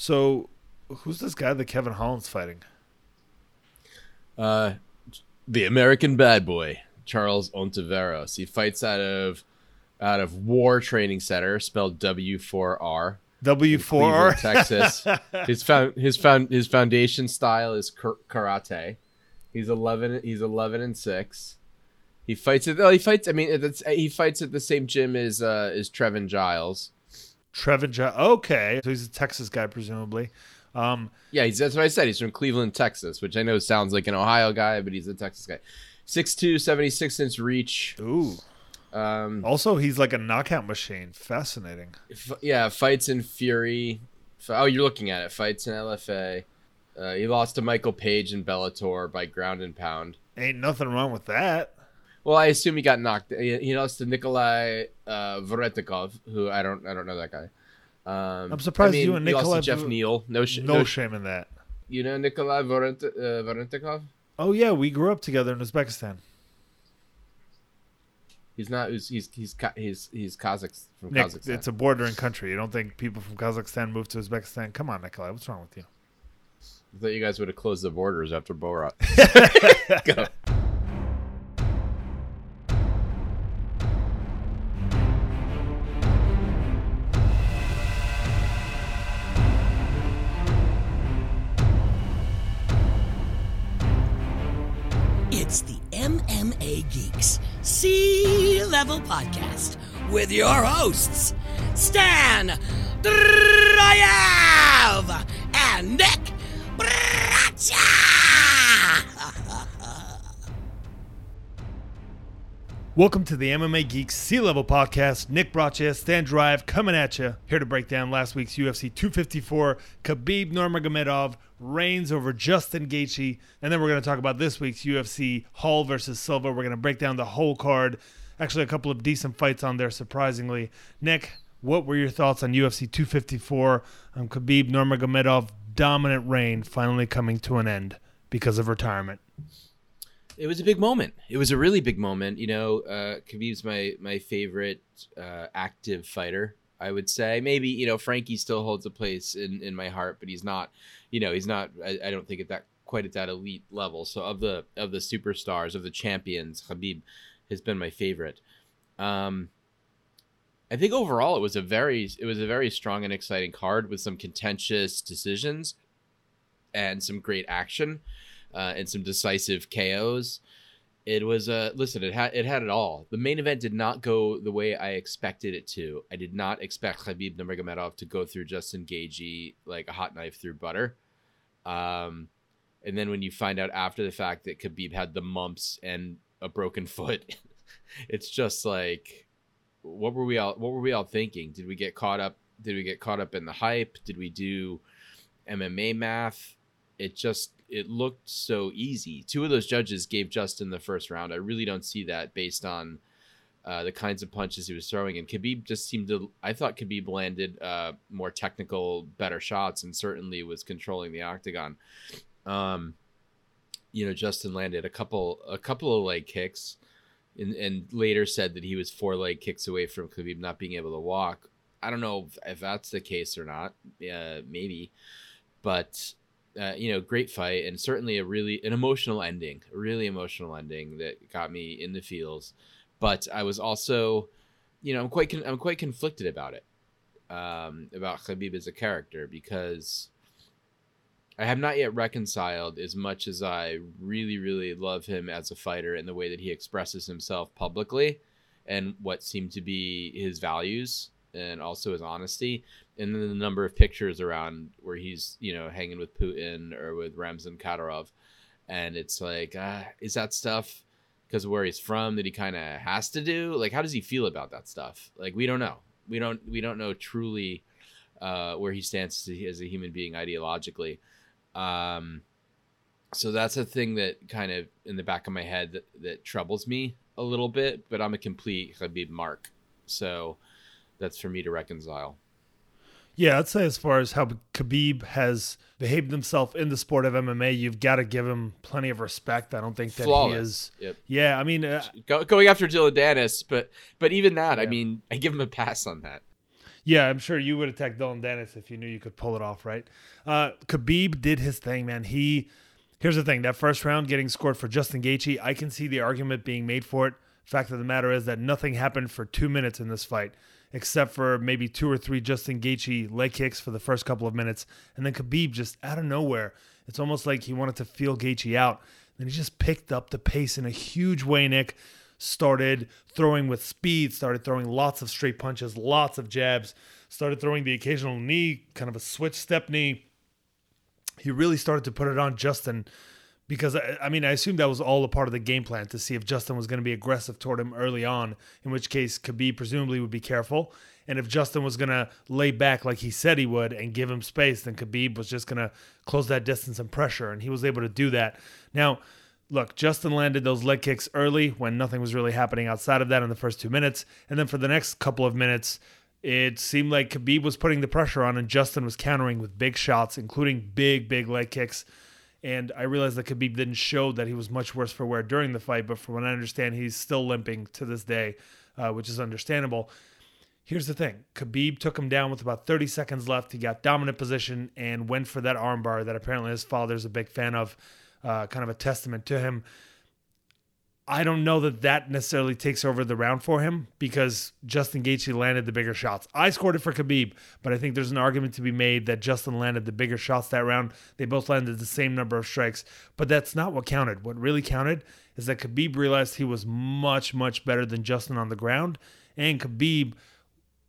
So, who's this guy that Kevin Holland's fighting? Uh, the American bad boy, Charles Ontiveros. He fights out of out of War Training Center, spelled W4R. W4R, Texas. his found his found his foundation style is karate. He's eleven. He's eleven and six. He fights at. Oh, he fights. I mean, it's, he fights at the same gym as uh, as Trevin Giles. Trevin Giles. Okay, so he's a Texas guy, presumably. Um, yeah, he's, that's what I said. He's from Cleveland, Texas, which I know sounds like an Ohio guy, but he's a Texas guy. 6'2", 76 inch reach. Ooh. Um, also, he's like a knockout machine. Fascinating. F- yeah, fights in Fury. Oh, you're looking at it. Fights in LFA. Uh, he lost to Michael Page in Bellator by ground and pound. Ain't nothing wrong with that. Well, I assume he got knocked. He lost to Nikolai uh, who I don't, I don't know that guy. Um, I'm surprised I mean, you and Nikolai Jeff Neal. No, sh- no, no shame in that. You know Nikolai Vorent- uh, Oh yeah, we grew up together in Uzbekistan. He's not. He's he's he's he's, he's Kazakh from Nick, Kazakhstan. It's a bordering country. You don't think people from Kazakhstan move to Uzbekistan? Come on, Nikolai. What's wrong with you? I thought you guys would have closed the borders after Borat. Sea Level Podcast with your hosts, Stan Drayev and Nick Bracha. Welcome to the MMA Geeks Sea Level Podcast. Nick Bracha, Stan Drive coming at you. Here to break down last week's UFC 254 Khabib Nurmagomedov reigns over Justin Gaethje, and then we're going to talk about this week's UFC Hall versus Silva. We're going to break down the whole card. Actually, a couple of decent fights on there, surprisingly. Nick, what were your thoughts on UFC 254? Um, Khabib Nurmagomedov dominant reign finally coming to an end because of retirement. It was a big moment. It was a really big moment. You know, uh, Khabib's my my favorite uh, active fighter. I would say maybe you know Frankie still holds a place in in my heart, but he's not you know, he's not. I, I don't think at that quite at that elite level. So of the of the superstars of the champions, Khabib has been my favorite. Um, I think overall it was a very it was a very strong and exciting card with some contentious decisions and some great action uh, and some decisive KOs. It was a uh, listen. It had it had it all. The main event did not go the way I expected it to. I did not expect Khabib Nurmagomedov to go through Justin Gaethje like a hot knife through butter. Um, and then when you find out after the fact that Khabib had the mumps and a broken foot, it's just like, what were we all what were we all thinking? Did we get caught up? Did we get caught up in the hype? Did we do MMA math? It just it looked so easy. Two of those judges gave Justin the first round. I really don't see that based on uh, the kinds of punches he was throwing. And Khabib just seemed to. I thought Khabib landed uh, more technical, better shots, and certainly was controlling the octagon. Um, you know, Justin landed a couple, a couple of leg kicks, and, and later said that he was four leg kicks away from Khabib not being able to walk. I don't know if, if that's the case or not. Uh, maybe, but uh, you know, great fight and certainly a really an emotional ending, a really emotional ending that got me in the feels. But I was also, you know, I'm quite con- I'm quite conflicted about it, um, about Khabib as a character because I have not yet reconciled as much as I really really love him as a fighter and the way that he expresses himself publicly, and what seem to be his values and also his honesty and then the number of pictures around where he's you know hanging with Putin or with Ramzan Kadyrov, and it's like, uh, is that stuff because where he's from that he kind of has to do? Like, how does he feel about that stuff? Like, we don't know. We don't we don't know truly uh, where he stands as a human being ideologically. Um, so that's a thing that kind of in the back of my head that, that troubles me a little bit. But I'm a complete Khabib mark, so that's for me to reconcile. Yeah, I'd say as far as how Khabib has behaved himself in the sport of MMA, you've got to give him plenty of respect. I don't think that Flawless. he is. Yep. Yeah, I mean, uh, Go, going after Danis, but but even that, yeah. I mean, I give him a pass on that. Yeah, I'm sure you would attack Dillon Danis if you knew you could pull it off, right? Uh, Khabib did his thing, man. He here's the thing: that first round getting scored for Justin Gaethje, I can see the argument being made for it. Fact of the matter is that nothing happened for two minutes in this fight, except for maybe two or three Justin Gaethje leg kicks for the first couple of minutes, and then Khabib just out of nowhere. It's almost like he wanted to feel Gaethje out. Then he just picked up the pace in a huge way, Nick started throwing with speed, started throwing lots of straight punches, lots of jabs, started throwing the occasional knee, kind of a switch step knee. He really started to put it on Justin because I mean I assume that was all a part of the game plan to see if Justin was going to be aggressive toward him early on, in which case Khabib presumably would be careful. And if Justin was going to lay back like he said he would and give him space, then Khabib was just going to close that distance and pressure, and he was able to do that. Now, look, Justin landed those leg kicks early when nothing was really happening outside of that in the first two minutes. And then for the next couple of minutes, it seemed like Khabib was putting the pressure on and Justin was countering with big shots, including big, big leg kicks. And I realized that Khabib didn't show that he was much worse for wear during the fight, but from what I understand, he's still limping to this day, uh, which is understandable. Here's the thing Khabib took him down with about 30 seconds left. He got dominant position and went for that armbar that apparently his father's a big fan of uh, kind of a testament to him. I don't know that that necessarily takes over the round for him because Justin Gaethje landed the bigger shots. I scored it for Khabib, but I think there's an argument to be made that Justin landed the bigger shots that round. They both landed the same number of strikes, but that's not what counted. What really counted is that Khabib realized he was much, much better than Justin on the ground, and Khabib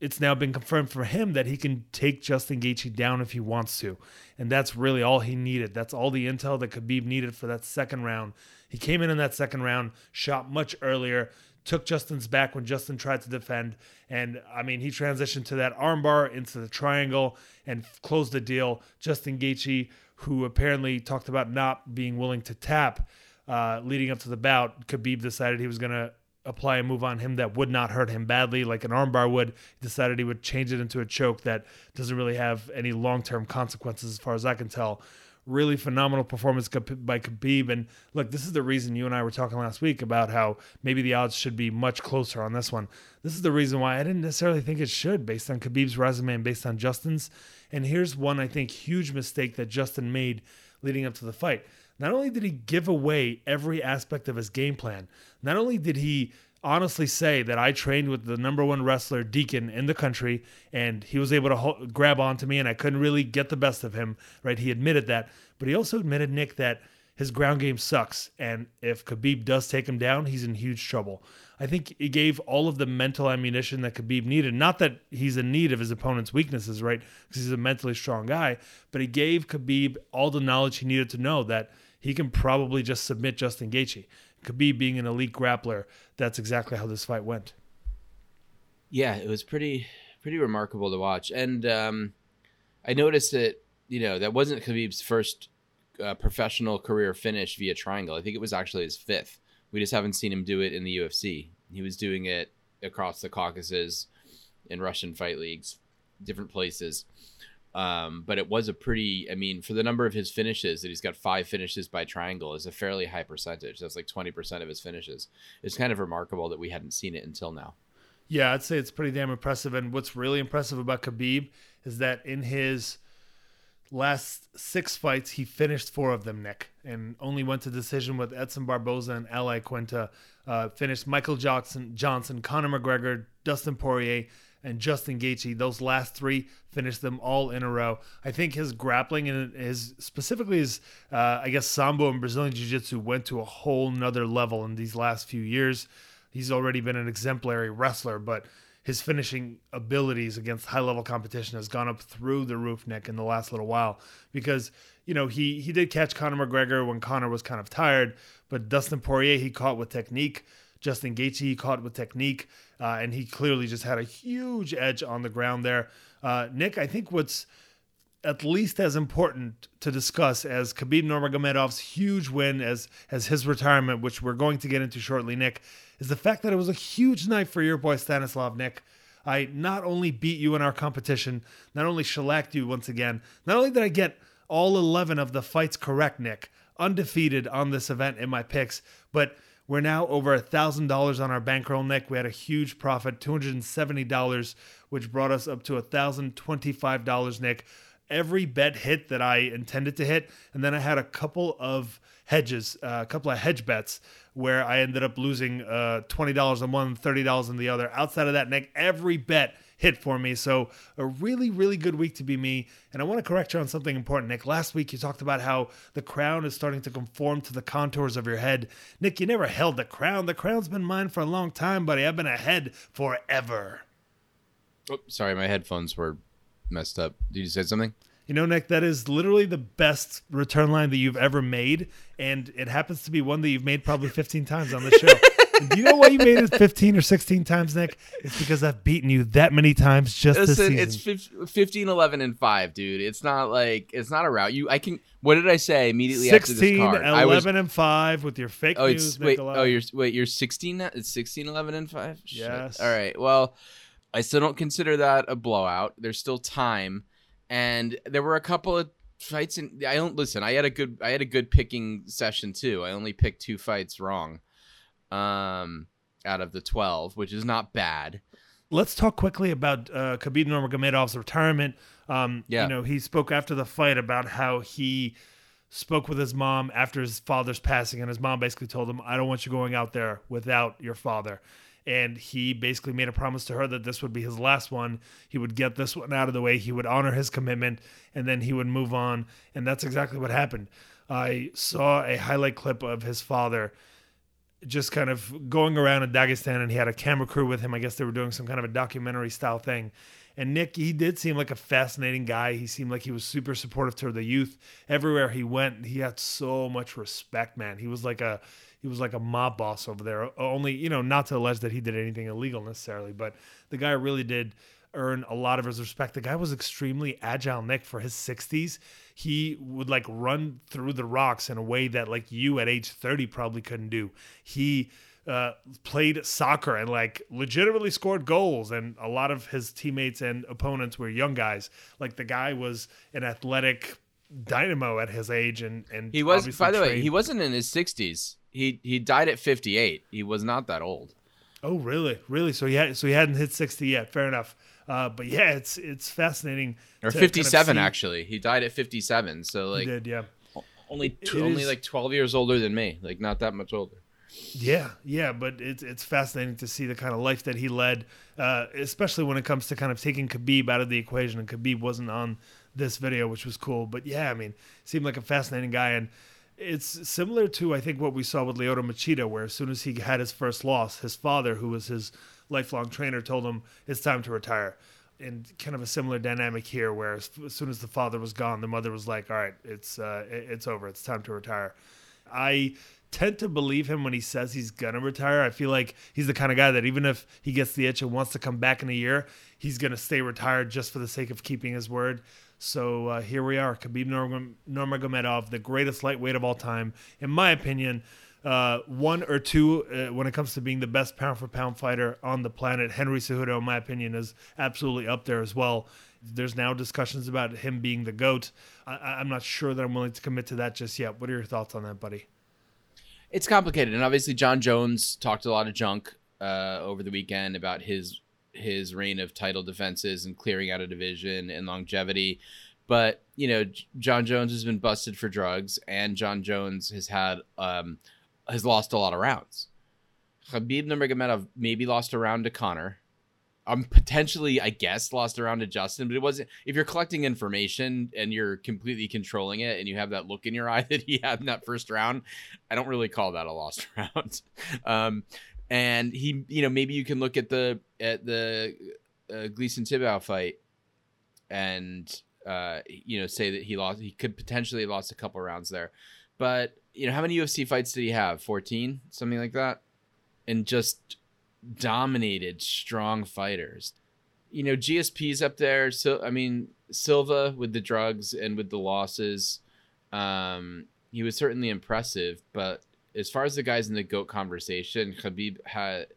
it's now been confirmed for him that he can take Justin Gaethje down if he wants to. And that's really all he needed. That's all the intel that Khabib needed for that second round. He came in in that second round, shot much earlier, took Justin's back when Justin tried to defend. And I mean, he transitioned to that armbar into the triangle and closed the deal. Justin Gaethje, who apparently talked about not being willing to tap uh, leading up to the bout, Khabib decided he was going to apply a move on him that would not hurt him badly, like an armbar would. He decided he would change it into a choke that doesn't really have any long term consequences, as far as I can tell. Really phenomenal performance by Khabib. And look, this is the reason you and I were talking last week about how maybe the odds should be much closer on this one. This is the reason why I didn't necessarily think it should, based on Khabib's resume and based on Justin's. And here's one, I think, huge mistake that Justin made leading up to the fight. Not only did he give away every aspect of his game plan, not only did he honestly say that I trained with the number one wrestler Deacon in the country, and he was able to ho- grab onto me, and I couldn't really get the best of him. Right? He admitted that, but he also admitted Nick that his ground game sucks, and if Khabib does take him down, he's in huge trouble. I think he gave all of the mental ammunition that Khabib needed. Not that he's in need of his opponent's weaknesses, right? Because he's a mentally strong guy, but he gave Khabib all the knowledge he needed to know that he can probably just submit Justin Gaethje. Khabib being an elite grappler, that's exactly how this fight went. Yeah, it was pretty pretty remarkable to watch, and um, I noticed that you know that wasn't Khabib's first uh, professional career finish via triangle. I think it was actually his fifth. We just haven't seen him do it in the UFC. He was doing it across the Caucasus, in Russian fight leagues, different places. Um, but it was a pretty, I mean, for the number of his finishes that he's got five finishes by triangle is a fairly high percentage. That's like 20% of his finishes. It's kind of remarkable that we hadn't seen it until now. Yeah, I'd say it's pretty damn impressive. And what's really impressive about Khabib is that in his last six fights, he finished four of them, Nick, and only went to decision with Edson Barboza and Al Iaquinta. Uh, finished Michael Johnson, Johnson, Conor McGregor, Dustin Poirier, and Justin Gaethje. Those last three finished them all in a row. I think his grappling and his specifically his uh, I guess sambo and Brazilian Jiu Jitsu went to a whole nother level in these last few years. He's already been an exemplary wrestler, but his finishing abilities against high level competition has gone up through the roof, Nick, in the last little while. Because, you know, he he did catch Conor McGregor when Conor was kind of tired, but Dustin Poirier he caught with technique. Justin Gaethje caught with technique, uh, and he clearly just had a huge edge on the ground there. Uh, Nick, I think what's at least as important to discuss as Khabib Nurmagomedov's huge win as as his retirement, which we're going to get into shortly, Nick, is the fact that it was a huge night for your boy Stanislav, Nick. I not only beat you in our competition, not only shellacked you once again, not only did I get all 11 of the fights correct, Nick, undefeated on this event in my picks, but We're now over a thousand dollars on our bankroll, Nick. We had a huge profit, two hundred and seventy dollars, which brought us up to a thousand twenty-five dollars, Nick. Every bet hit that I intended to hit, and then I had a couple of hedges, uh, a couple of hedge bets where I ended up losing uh, twenty dollars on one, thirty dollars on the other. Outside of that, Nick, every bet hit for me. So a really, really good week to be me. And I want to correct you on something important, Nick. Last week you talked about how the crown is starting to conform to the contours of your head. Nick, you never held the crown. The crown's been mine for a long time, buddy. I've been ahead forever. Oh, sorry, my headphones were messed up. Did you say something? You know, Nick, that is literally the best return line that you've ever made, and it happens to be one that you've made probably 15 times on the show. Do you know why you made it 15 or 16 times, Nick? It's because I've beaten you that many times just this Listen, season. it's 15, 11, and 5, dude. It's not like, it's not a route. You, I can, what did I say immediately 16, after this card? 11, I was, and 5 with your fake oh, news, it's, wait, oh, you're, wait, you're 16 now? It's 16, 11, and 5? Shit. Yes. All right. Well, I still don't consider that a blowout. There's still time. And there were a couple of fights and I don't listen, I had a good I had a good picking session too. I only picked two fights wrong. Um out of the 12, which is not bad. Let's talk quickly about uh, Khabib Nurmagomedov's retirement. Um, Yeah. You know, he spoke after the fight about how he spoke with his mom after his father's passing, and his mom basically told him, "I don't want you going out there without your father." And he basically made a promise to her that this would be his last one. He would get this one out of the way. He would honor his commitment, and then he would move on. And that's exactly what happened. I saw a highlight clip of his father just kind of going around in Dagestan, and he had a camera crew with him. I guess they were doing some kind of a documentary style thing. And Nick, he did seem like a fascinating guy. He seemed like he was super supportive to the youth. Everywhere he went, he had so much respect, man. He was like a he was like a mob boss over there. Only, you know, not to allege that he did anything illegal necessarily, but the guy really did earn a lot of his respect. The guy was extremely agile, Nick, for his 60s. He would like run through the rocks in a way that like you at age 30 probably couldn't do. He uh, played soccer and like legitimately scored goals, and a lot of his teammates and opponents were young guys. Like the guy was an athletic dynamo at his age, and and He was by the way he wasn't in his 60s. He he died at 58. He was not that old. Oh, really? Really? So he had so he hadn't hit 60 yet. Fair enough. Uh, but yeah, it's it's fascinating. Or to kind of 57 actually. He died at 57, so He like did, yeah. only only is- like 12 years older than me. Like not that much older. Yeah, yeah, but it's it's fascinating to see the kind of life that he led, uh, especially when it comes to kind of taking Khabib out of the equation. And Khabib wasn't on this video, which was cool. But yeah, I mean, seemed like a fascinating guy, and it's similar to I think what we saw with Lyoto Machida, where as soon as he had his first loss, his father, who was his lifelong trainer, told him it's time to retire. And kind of a similar dynamic here, where as, as soon as the father was gone, the mother was like, "All right, it's uh, it's over. It's time to retire." I tend to believe him when he says he's gonna retire. I feel like he's the kind of guy that even if he gets the itch and wants to come back in a year, he's gonna stay retired just for the sake of keeping his word. So uh, here we are, Khabib Nurmag- Nurmagomedov, the greatest lightweight of all time, in my opinion. Uh, one or two uh, when it comes to being the best pound for pound fighter on the planet. Henry Cejudo, in my opinion, is absolutely up there as well. There's now discussions about him being the goat. I, I'm not sure that I'm willing to commit to that just yet. What are your thoughts on that, buddy? It's complicated, and obviously Jon Jones talked a lot of junk uh, over the weekend about his his reign of title defenses and clearing out a division and longevity. But you know, Jon Jones has been busted for drugs, and Jon Jones has had um, has lost a lot of rounds. Khabib Nurmagomedov maybe lost a round to Conor. I'm um, potentially, I guess, lost a round to Justin, but it wasn't. If you're collecting information and you're completely controlling it, and you have that look in your eye that he had in that first round, I don't really call that a lost round. um, and he, you know, maybe you can look at the at the uh, Gleison Tibau fight, and uh, you know, say that he lost. He could potentially lost a couple rounds there, but you know, how many UFC fights did he have? Fourteen, something like that, and just dominated strong fighters. You know, GSP's up there. So I mean, Silva with the drugs and with the losses, um, he was certainly impressive. But as far as the guys in the goat conversation, Khabib had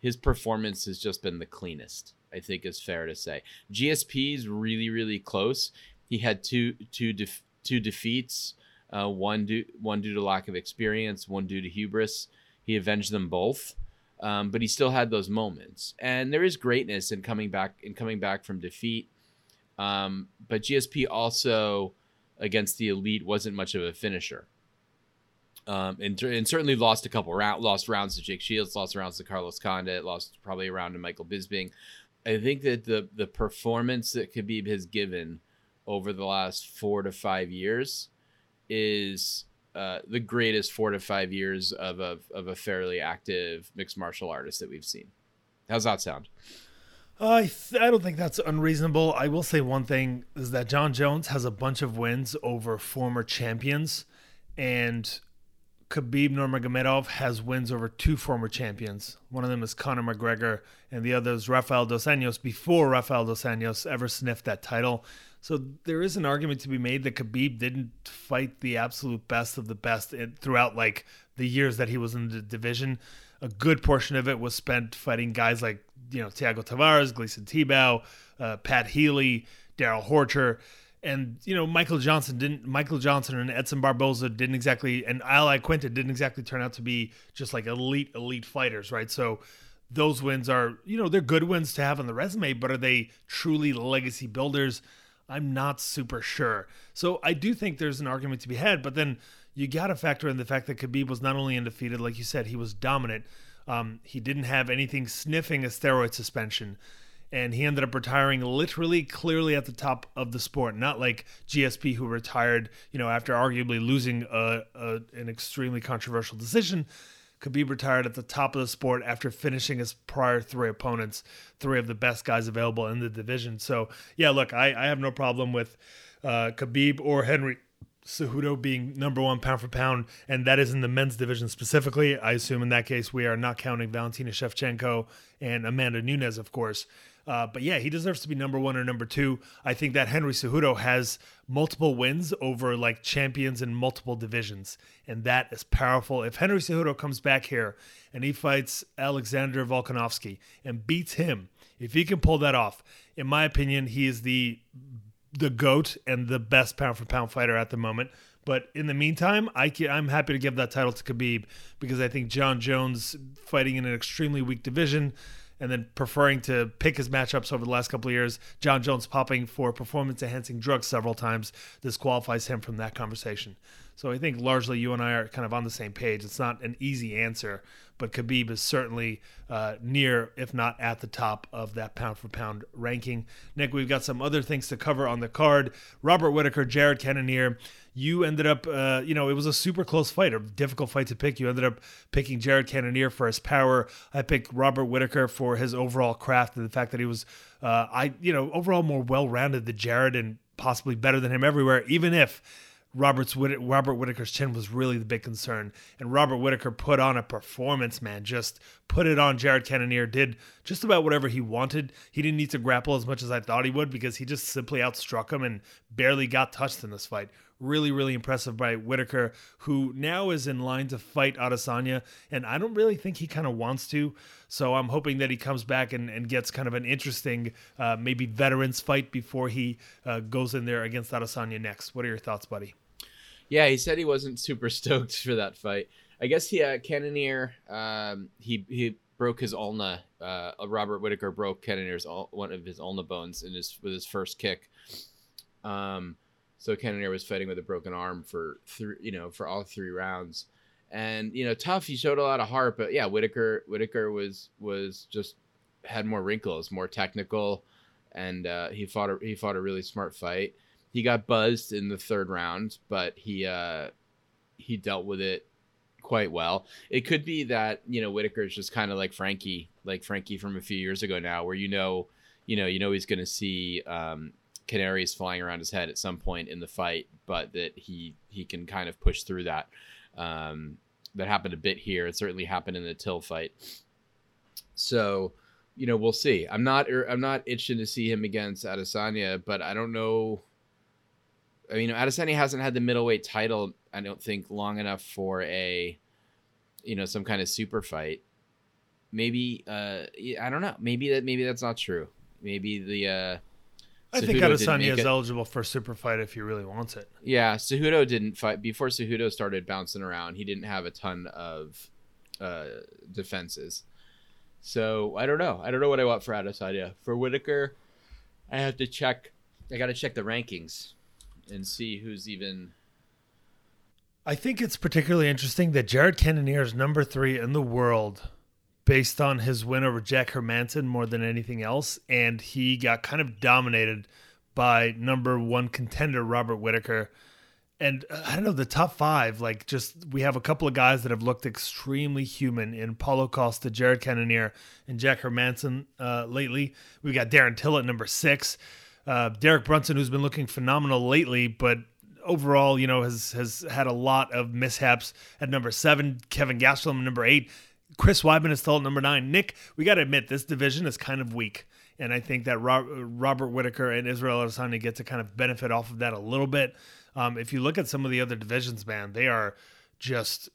his performance has just been the cleanest. I think is fair to say. GSP's really really close. He had two two def- two defeats. Uh, one due one due to lack of experience, one due to hubris. He he avenged them both. Um, but he still had those moments, and there is greatness in coming back in coming back from defeat. Um, but GSP also against the elite wasn't much of a finisher. Um, and, and certainly lost a couple round lost rounds to Jake Shields, lost rounds to Carlos Condit, lost probably a round to Michael Bisping. I think that the the performance that Khabib has given over the last four to five years is uh, the greatest four to five years of a of a fairly active mixed martial artist that we've seen. How's that sound? I th- I don't think that's unreasonable. I will say one thing is that Jon Jones has a bunch of wins over former champions, and Khabib Nurmagomedov has wins over two former champions. One of them is Conor McGregor, and the other is Rafael dos Anjos before Rafael dos Anjos ever sniffed that title. So there is an argument to be made that Khabib didn't fight the absolute best of the best throughout like the years that he was in the division. A good portion of it was spent fighting guys like you know Thiago Tavares, Gleison Tibau, uh, Pat Healy, Darrell Horcher and you know Michael Johnson didn't Michael Johnson and Edson Barboza didn't exactly and Al Iaquinta didn't exactly turn out to be just like elite elite fighters, right? So those wins are you know they're good wins to have on the resume, but are they truly legacy builders? I'm not super sure. So I do think there's an argument to be had, but then you got to factor in the fact that Khabib was not only undefeated, like you said, he was dominant. Um, he didn't have anything sniffing a steroid suspension and he ended up retiring literally clearly at the top of the sport not like gsp who retired you know after arguably losing a, a, an extremely controversial decision khabib retired at the top of the sport after finishing his prior three opponents three of the best guys available in the division so yeah look i, I have no problem with uh, khabib or henry Cejudo being number one pound for pound, and that is in the men's division specifically. I assume in that case we are not counting Valentina Shevchenko and Amanda Nunes, of course. Uh, but yeah, he deserves to be number one or number two. I think that Henry Cejudo has multiple wins over like champions in multiple divisions, and that is powerful. If Henry Cejudo comes back here and he fights Alexander Volkanovski and beats him, if he can pull that off, in my opinion, he is the the goat and the best pound for pound fighter at the moment. But in the meantime, I am happy to give that title to Khabib because I think Jon Jones fighting in an extremely weak division and then preferring to pick his matchups over the last couple of years. Jon Jones popping for performance enhancing drugs several times disqualifies him from that conversation. So I think largely you and I are kind of on the same page. It's not an easy answer, but Khabib is certainly uh, near, if not at the top of that pound for pound ranking. Nick, we've got some other things to cover on the card. Robert Whitaker, Jared Cannonier you ended up, uh, you know, it was a super close fight, a difficult fight to pick. You ended up picking Jared Cannonier for his power. I picked Robert Whitaker for his overall craft and the fact that he was, uh, I, you know, overall more well rounded than Jared and possibly better than him everywhere, even if Robert's Robert Whitaker's chin was really the big concern. And Robert Whitaker put on a performance, man. Just put it on. Jared Cannonier did just about whatever he wanted. He didn't need to grapple as much as I thought he would because he just simply outstruck him and barely got touched in this fight. Really, really impressive by Whitaker, who now is in line to fight Adesanya. And I don't really think he kind of wants to. So I'm hoping that he comes back and, and gets kind of an interesting, uh, maybe veterans fight before he uh, goes in there against Adesanya next. What are your thoughts, buddy? Yeah, he said he wasn't super stoked for that fight. I guess he uh, Cannonier um, he he broke his ulna. Uh, Robert Whitaker broke Cannonier's one of his ulna bones in his with his first kick. Um, so Cannonier was fighting with a broken arm for three, you know, for all three rounds, and you know, tough. He showed a lot of heart, but yeah, Whitaker Whitaker was was just had more wrinkles, more technical, and uh, he fought a, he fought a really smart fight he got buzzed in the third round, but he uh, he dealt with it quite well. It could be that you know Whitaker is just kind of like Frankie, like Frankie from a few years ago now, where you know, you know, you know he's going to see um, canaries flying around his head at some point in the fight, but that he he can kind of push through that. Um, that happened a bit here. It certainly happened in the Till fight. So, you know, we'll see. I'm not I'm not itching to see him against Adesanya, but I don't know I mean, Adesanya hasn't had the middleweight title, I don't think, long enough for a, you know, some kind of super fight. Maybe, uh, I don't know. Maybe that, maybe that's not true. Maybe the, uh, I think Adesanya is eligible for a super fight if he really wants it. Yeah, Cejudo didn't fight before Cejudo started bouncing around. He didn't have a ton of uh, defenses. So I don't know. I don't know what I want for Adesanya. For Whitaker, I have to check. I got to check the rankings and see who's even. I think it's particularly interesting that Jared Cannonier is number three in the world based on his win over Jack Hermansson more than anything else. And he got kind of dominated by number one contender, Robert Whitaker. And uh, I don't know, the top five, like just we have a couple of guys that have looked extremely human in Paulo Costa, Jared Cannonier, and Jack Hermansson uh, lately. We've got Darren Till at number six. Uh, Derek Brunson, who's been looking phenomenal lately, but overall, you know, has has had a lot of mishaps at number seven. Kevin Gastelum number eight. Chris Weidman is still at number nine. Nick, we got to admit this division is kind of weak, and I think that Robert Whitaker and Israel Adesanya get to kind of benefit off of that a little bit. Um, if you look at some of the other divisions, man, they are just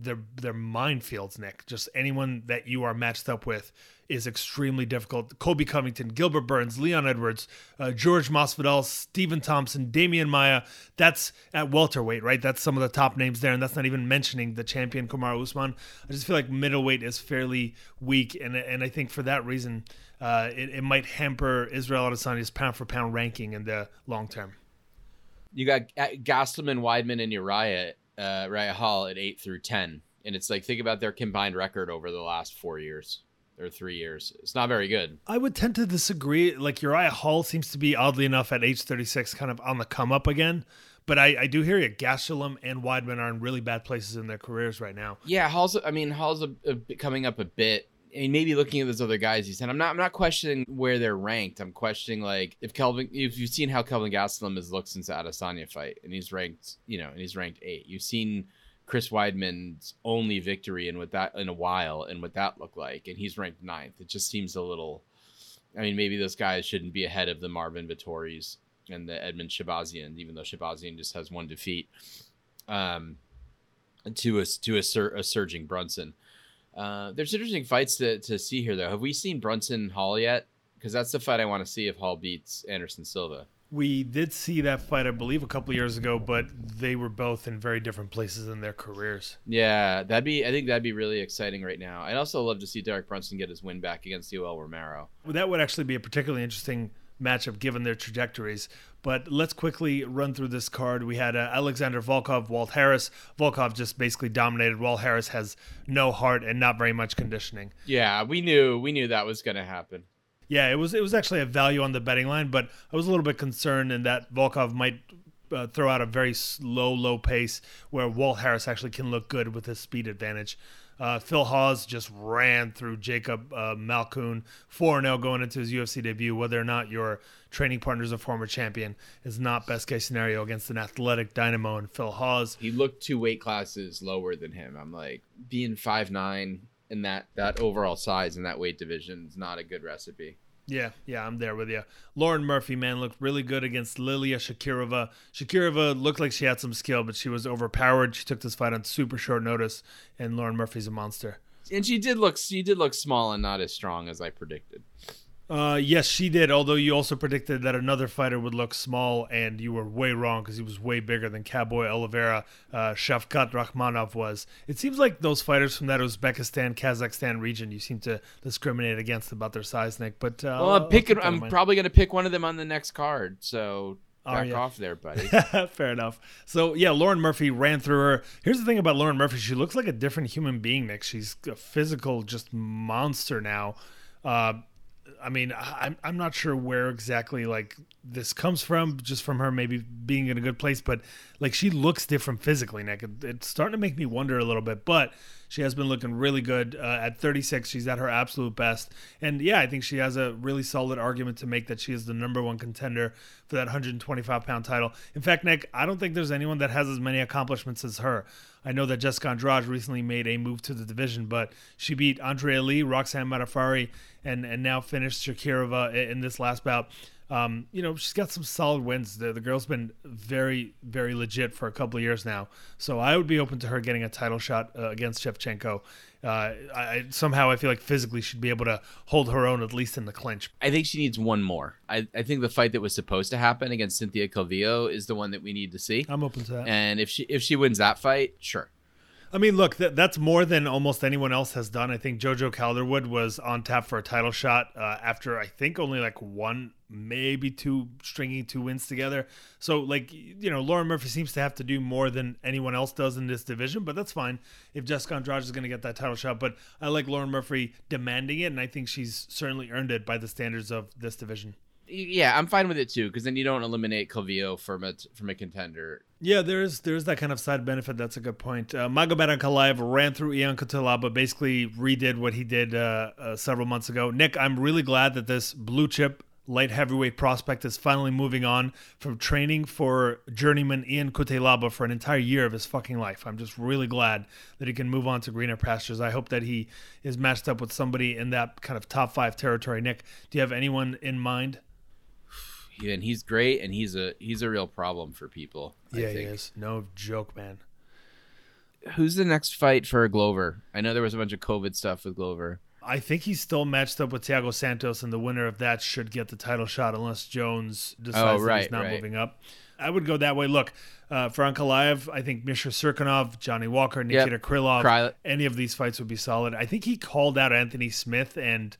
they're they're minefields, Nick. Just anyone that you are matched up with is extremely difficult. Colby Covington, Gilbert Burns, Leon Edwards, uh, George Masvidal, Stephen Thompson, Demian Maya. That's at welterweight, right? That's some of the top names there, and that's not even mentioning the champion Kamaru Usman. I just feel like middleweight is fairly weak, and and I think for that reason, uh, it, it might hamper Israel Adesanya's pound for pound ranking in the long term. You got Gastelum, Weidman, and Uriah uh, Uriah Hall at eight through ten, and it's like think about their combined record over the last four years or three years. It's not very good. I would tend to disagree. Like Uriah Hall seems to be oddly enough at age 36, kind of on the come up again. But I, I do hear you. Gastelum and Weidman are in really bad places in their careers right now. Yeah, Hall's. I mean, Hall's a, a, coming up a bit. I mean, maybe looking at those other guys he said, I'm not. I'm not questioning where they're ranked. I'm questioning like if Kelvin. If you've seen how Kelvin Gastelum has looked since the Adesanya fight, and he's ranked, you know, and he's ranked eight. You've seen Chris Weidman's only victory in what that in a while and what that looked like, and he's ranked ninth. It just seems a little. I mean, maybe those guys shouldn't be ahead of the Marvin Vettoris and the Edmen Shahbazyan, even though Shahbazyan just has one defeat. Um, to a to a, sur- a surging Brunson. Uh, there's interesting fights to, to see here, though. Have we seen Brunson Hall yet? Because that's the fight I want to see if Hall beats Anderson Silva. We did see that fight, I believe, a couple years ago, but they were both in very different places in their careers. Yeah, that'd be. I think that'd be really exciting right now. I'd also love to see Derek Brunson get his win back against Yoel Romero. Well, that would actually be a particularly interesting matchup given their trajectories. But let's quickly run through this card. We had uh, Alexander Volkov, Walt Harris. Volkov just basically dominated. Walt Harris has no heart and not very much conditioning. Yeah, we knew we knew that was going to happen. Yeah, it was it was actually a value on the betting line, but I was a little bit concerned in that Volkov might uh, throw out a very slow, low pace where Walt Harris actually can look good with his speed advantage. Uh, Phil Hawes just ran through Jacob uh, Malkoun 4 0 going into his UFC debut. Whether or not your training partner is a former champion is not best case scenario against an athletic dynamo and Phil Hawes. He looked two weight classes lower than him. I'm like, being five nine and that that overall size and that weight division is not a good recipe. Yeah, yeah, I'm there with you. Lauren Murphy, man, looked really good against Lilia Shakirova. Shakirova looked like she had some skill, but she was overpowered. She took this fight on super short notice, and Lauren Murphy's a monster. And she did look, she did look small and not as strong as I predicted. Uh, yes, she did. Although you also predicted that another fighter would look small, and you were way wrong because he was way bigger than Cowboy Oliveira, uh, Shavkat Rakhmonov was. It seems like those fighters from that Uzbekistan, Kazakhstan region, you seem to discriminate against about their size, Nick. But uh, well, I'm picking. I'm probably going to pick one of them on the next card. So back off there, buddy. Fair enough. So yeah, Lauren Murphy ran through her. Here's the thing about Lauren Murphy: she looks like a different human being, Nick. She's a physical, just monster now. Uh, I mean, I'm I'm not sure where exactly like this comes from, just from her maybe being in a good place, but like she looks different physically, Nick. It's starting to make me wonder a little bit, but she has been looking really good uh, at 36. She's at her absolute best, and yeah, I think she has a really solid argument to make that she is the number one contender for that 125 pound title. In fact, Nick, I don't think there's anyone that has as many accomplishments as her. I know that Jessica Andrade recently made a move to the division, but she beat Andrea Lee, Roxanne Modafferi, and and now finished Shakirova in this last bout. Um, you know, she's got some solid wins. The, the girl's been very, very legit for a couple of years now. So I would be open to her getting a title shot uh, against Shevchenko. Uh, I, somehow I feel like physically she'd be able to hold her own at least in the clinch. I think she needs one more. I, I think the fight that was supposed to happen against Cynthia Calvillo is the one that we need to see. I'm open to that. And if she if she wins that fight, sure. I mean, look, th- that's more than almost anyone else has done. I think Jojo Calderwood was on tap for a title shot uh, after I think only like one, maybe two, stringing two wins together. So, like, you know, Lauren Murphy seems to have to do more than anyone else does in this division, but that's fine if Jessica Andrade is going to get that title shot. But I like Lauren Murphy demanding it, and I think she's certainly earned it by the standards of this division. Yeah, I'm fine with it too, because then you don't eliminate Calvillo from a from a contender. Yeah, there's there's that kind of side benefit. That's a good point. Uh, Magomed Ankalaev ran through Ion Cutelaba, basically redid what he did uh, uh, several months ago. Nick, I'm really glad that this blue chip light heavyweight prospect is finally moving on from training for journeyman Ion Cutelaba for an entire year of his fucking life. I'm just really glad that he can move on to greener pastures. I hope that he is matched up with somebody in that kind of top five territory. Nick, do you have anyone in mind? Yeah, and he's great, and he's a he's a real problem for people. I Yeah, he is. No joke, man. Who's the next fight for Glover? I know there was a bunch of COVID stuff with Glover. I think he's still matched up with Thiago Santos, and the winner of that should get the title shot unless Jones decides that right, he's not right. moving up. I would go that way. Look, uh, for Ankalaev, I think Misha Cirkunov, Johnny Walker, Nikita Krylov, Kryl- any of these fights would be solid. I think he called out Anthony Smith and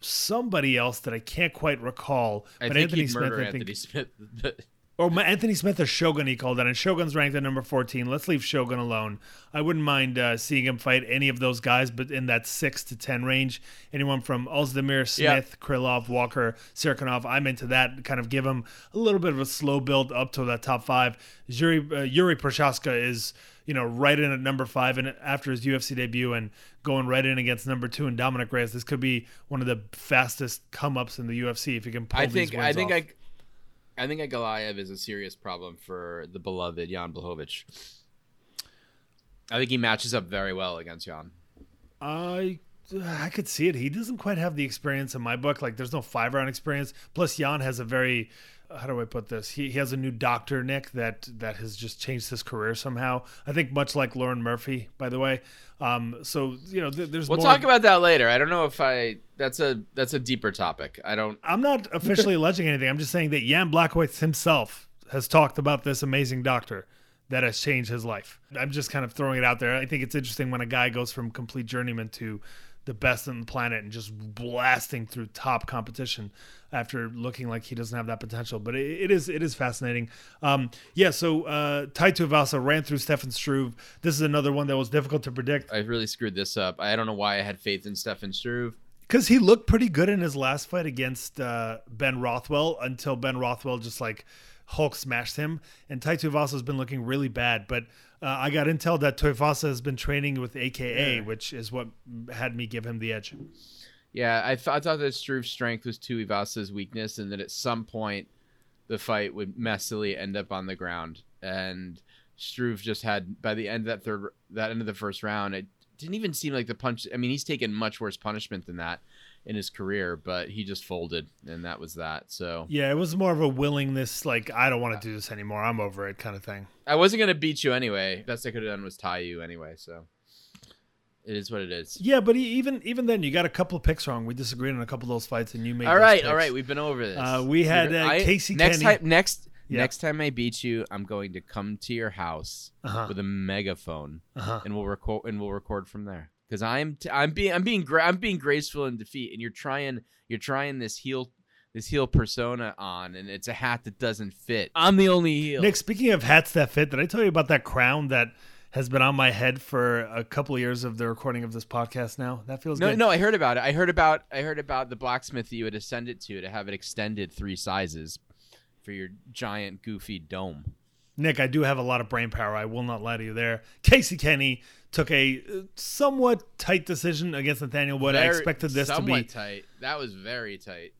somebody else that I can't quite recall. I but think Anthony Smith, I think, Anthony Smith. or Anthony Smith or Shogun, he called that, and Shogun's ranked at number 14. Let's leave Shogun alone. I wouldn't mind uh, seeing him fight any of those guys, but in that 6 to 10 range. Anyone from Oezdemir, Yeah. Smith, Krylov, Walker, Cirkunov, I'm into that. Kind of give him a little bit of a slow build up to that top five. Jiri, uh, Jiri Prochazka is, you know, right in at number five, and after his UFC debut and going right in against number two and Dominick Reyes, this could be one of the fastest come ups in the UFC if he can pull I these think wins I think off. I I think Galayev is a serious problem for the beloved Jan Blachowicz. I think he matches up very well against Jan. I I could see it. He doesn't quite have the experience in my book. Like there's no five round experience. Plus Jan has a very how do I put this? He, he has a new doctor, Nick, that that has just changed his career somehow. I think much like Lauren Murphy, by the way. Um, so you know, th- there's We'll more. talk about that later. I don't know if I that's a that's a deeper topic. I don't I'm not officially alleging anything. I'm just saying that Jan Blachowicz himself has talked about this amazing doctor that has changed his life. I'm just kind of throwing it out there. I think it's interesting when a guy goes from complete journeyman to the best on the planet and just blasting through top competition after looking like he doesn't have that potential. But it, it is it is fascinating. Um, yeah. So uh, Tai Tuivasa ran through Stefan Struve. This is another one that was difficult to predict I really screwed this up. I don't know why I had faith in Stefan Struve. because he looked pretty good in his last fight against uh, Ben Rothwell until Ben Rothwell just like Hulk smashed him. And Tai Tuivasa has been looking really bad. But uh, I got intel that Tuivasa has been training with AKA, which is what had me give him the edge. Yeah, I, th- I thought that Struve's strength was Tuivasa's weakness, and that at some point the fight would messily end up on the ground. And Struve just had by the end of that third, that end of the first round, it didn't even seem like the punch. I mean, he's taken much worse punishment than that in his career, but he just folded, and that was that. So Yeah, it was more of a willingness, like, I don't want to do this anymore. I'm over it kind of thing. I wasn't gonna beat you anyway. Best I could have done was tie you anyway. So it is what it is. Yeah, but he, even even then, you got a couple of picks wrong. We disagreed on a couple of those fights, and you made All right, picks. right, we've been over this. Uh, we had, uh, I- Casey next Kenny. time. Next Yeah. next time I beat you, I'm going to come to your house Uh-huh. with a megaphone, Uh-huh. and we'll record and we'll record from there. Because I'm t- I'm being I'm being gra- I'm being graceful in defeat, and you're trying you're trying this heel this heel persona on, and it's a hat that doesn't fit. I'm the only heel. Nick, speaking of hats that fit, did I tell you about that crown that has been on my head for a couple of years of the recording of this podcast now? That feels no, good. no, I heard about it. I heard about I heard about the blacksmith that you had to send it to to have it extended three sizes for your giant goofy dome. Nick, I do have a lot of brain power. I will not lie to you there. Casey Kenney took a uh, somewhat tight decision against Nathaniel Wood. I expected this to be tight. That was very tight.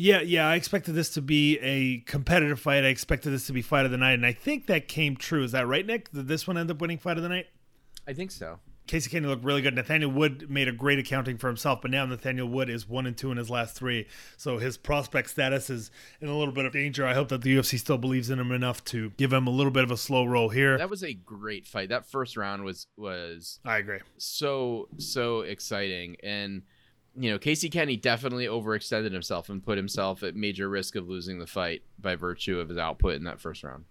Yeah, yeah, I expected this to be a competitive fight. I expected this to be fight of the night, and I think that came true. Is that right, Nick? Did this one end up winning fight of the night? I think so. Casey Kenney looked really good. Nathaniel Wood made a great accounting for himself, but now Nathaniel Wood is one and two in his last three, so his prospect status is in a little bit of danger. I hope that the UFC still believes in him enough to give him a little bit of a slow roll here. That was a great fight. That first round was was I agree. so so exciting and you know Casey Kenney definitely overextended himself and put himself at major risk of losing the fight by virtue of his output in that first round.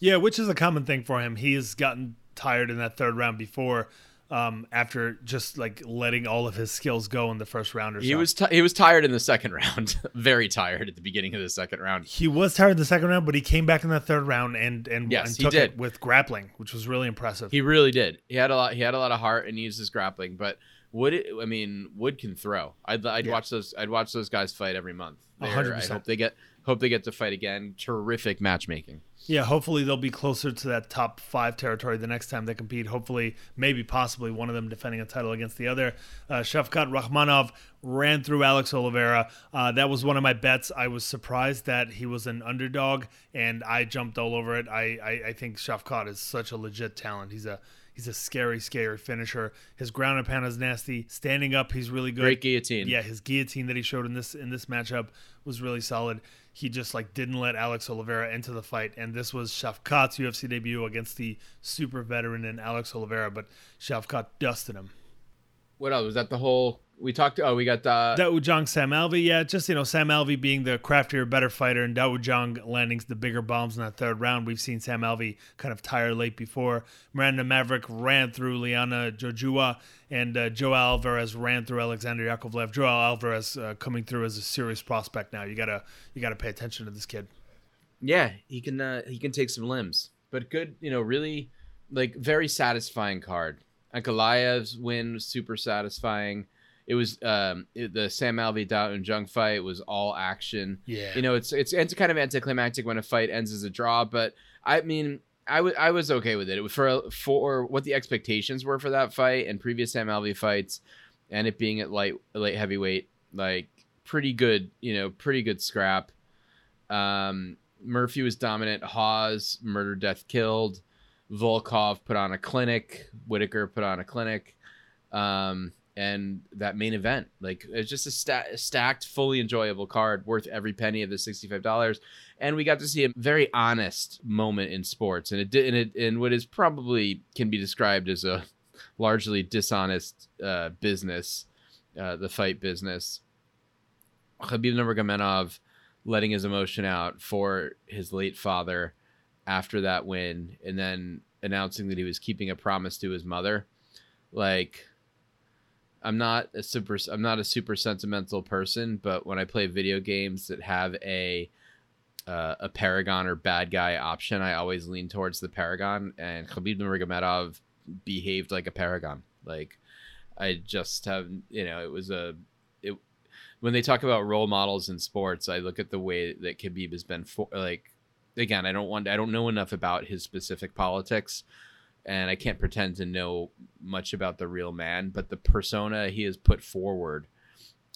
Yeah, which is a common thing for him. He has gotten tired in that third round before. Um, after just like letting all of his skills go in the first round or so. He was t- he was tired in the second round, very tired at the beginning of the second round. he was tired in the second round, but he came back in the third round and and, Yes, and he took did. it with grappling, which was really impressive. He really did. He had a lot. He had a lot of heart and he used his grappling. But Wood, I mean, Wood can throw. I'd I'd Yeah. watch those. I'd watch those guys fight every month. A They're- hundred I hope they get hope they get to fight again. Terrific matchmaking. Yeah, hopefully they'll be closer to that top five territory the next time they compete. Hopefully, maybe possibly one of them defending a title against the other. Uh, Shavkat Rakhmonov ran through Alex Oliveira. Uh, that was one of my bets. I was surprised that he was an underdog, and I jumped all over it. I, I, I think Shavkat is such a legit talent. He's a he's a scary, scary finisher. His ground and pound is nasty. Standing up, he's really good. Great guillotine. Yeah, his guillotine that he showed in this in this matchup was really solid. He just like didn't let Alex Oliveira into the fight, and this was Shavkat's UFC debut against the super veteran in Alex Oliveira, but Shavkat dusted him. What else was that? The whole we talked. Oh, we got the Dawood Jong, Sam Alvey, yeah, just you know Sam Alvey being the craftier, better fighter, and Da Woon Jung landing the bigger bombs in that third round. We've seen Sam Alvey kind of tire late before. Miranda Maverick ran through Liana Jojua, and uh, Joel Alvarez ran through Alexander Yakovlev. Joel Alvarez uh, coming through as a serious prospect now. You gotta you gotta pay attention to this kid. Yeah, he can uh, he can take some limbs, but good, you know, really like very satisfying card. Ankalaev's win was super satisfying. It was um it- the Sam Alvey Da Woon Jung fight was all action. Yeah. You know, it's it's it's kind of anticlimactic when a fight ends as a draw, but I mean, I was I was okay with it. It was for for what the expectations were for that fight and previous Sam Alvey fights, and it being at light light heavyweight, like pretty good. You know, pretty good scrap. Um, Murphy was dominant. Hawes murder, death, killed. Volkov put on a clinic. Whittaker put on a clinic. Um, and that main event, like it's just a, sta- stacked, fully enjoyable card, worth every penny of the sixty-five dollars. And we got to see a very honest moment in sports, and it did, and it, in what is probably can be described as a largely dishonest uh, business, uh, the fight business. Khabib Nurmagomedov letting his emotion out for his late father after that win and then announcing that he was keeping a promise to his mother. Like i'm not a super i'm not a super sentimental person but when i play video games that have a uh, a paragon or bad guy option i always lean towards the paragon and khabib nurmagomedov behaved like a paragon. Like i just have you know it was a it when they talk about role models in sports, I look at the way that Khabib has been for like again, I don't want I don't know enough about his specific politics and I can't pretend to know much about the real man, but the persona he has put forward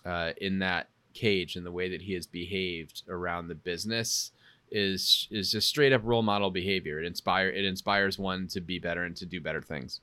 uh, in that cage and the way that he has behaved around the business is is just straight up role model behavior. It inspire it inspires one to be better and to do better things.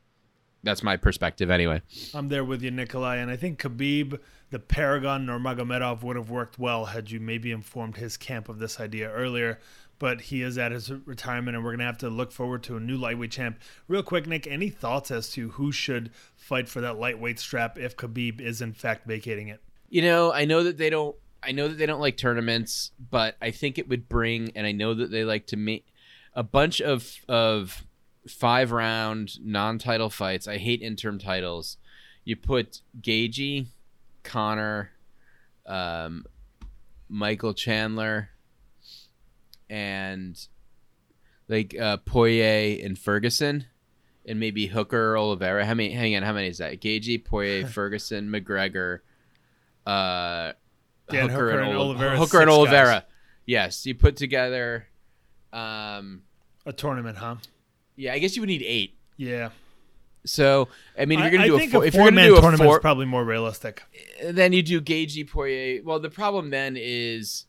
That's my perspective anyway. I'm there with you, Nikolai, and I think Khabib, the Paragon Nurmagomedov would have worked well had you maybe informed his camp of this idea earlier. But he is at his retirement, and we're gonna have to look forward to a new lightweight champ. Real quick, Nick, any thoughts as to who should fight for that lightweight strap if Khabib is in fact vacating it? You know, I know that they don't. I know that they don't like tournaments, but I think it would bring, and I know that they like to meet a bunch of of five round non title fights. I hate interim titles. You put Gaethje, Conor, um, Michael Chandler, and like uh, Poirier and Ferguson, and maybe Hooker or Oliveira. How many? Hang on, how many is that? Gaethje, Poirier, Ferguson, McGregor, uh, Dan Hooker and Oli- Oliveira, Hooker and Oliveira. guys. Yes, you put together. Um, A tournament, huh? yeah, I guess you would need eight. Yeah. So I mean, if you're gonna do I a four, a if you're gonna four-man do a tournament four, is probably more realistic. then you do Gaethje Poirier. Well, the problem then is,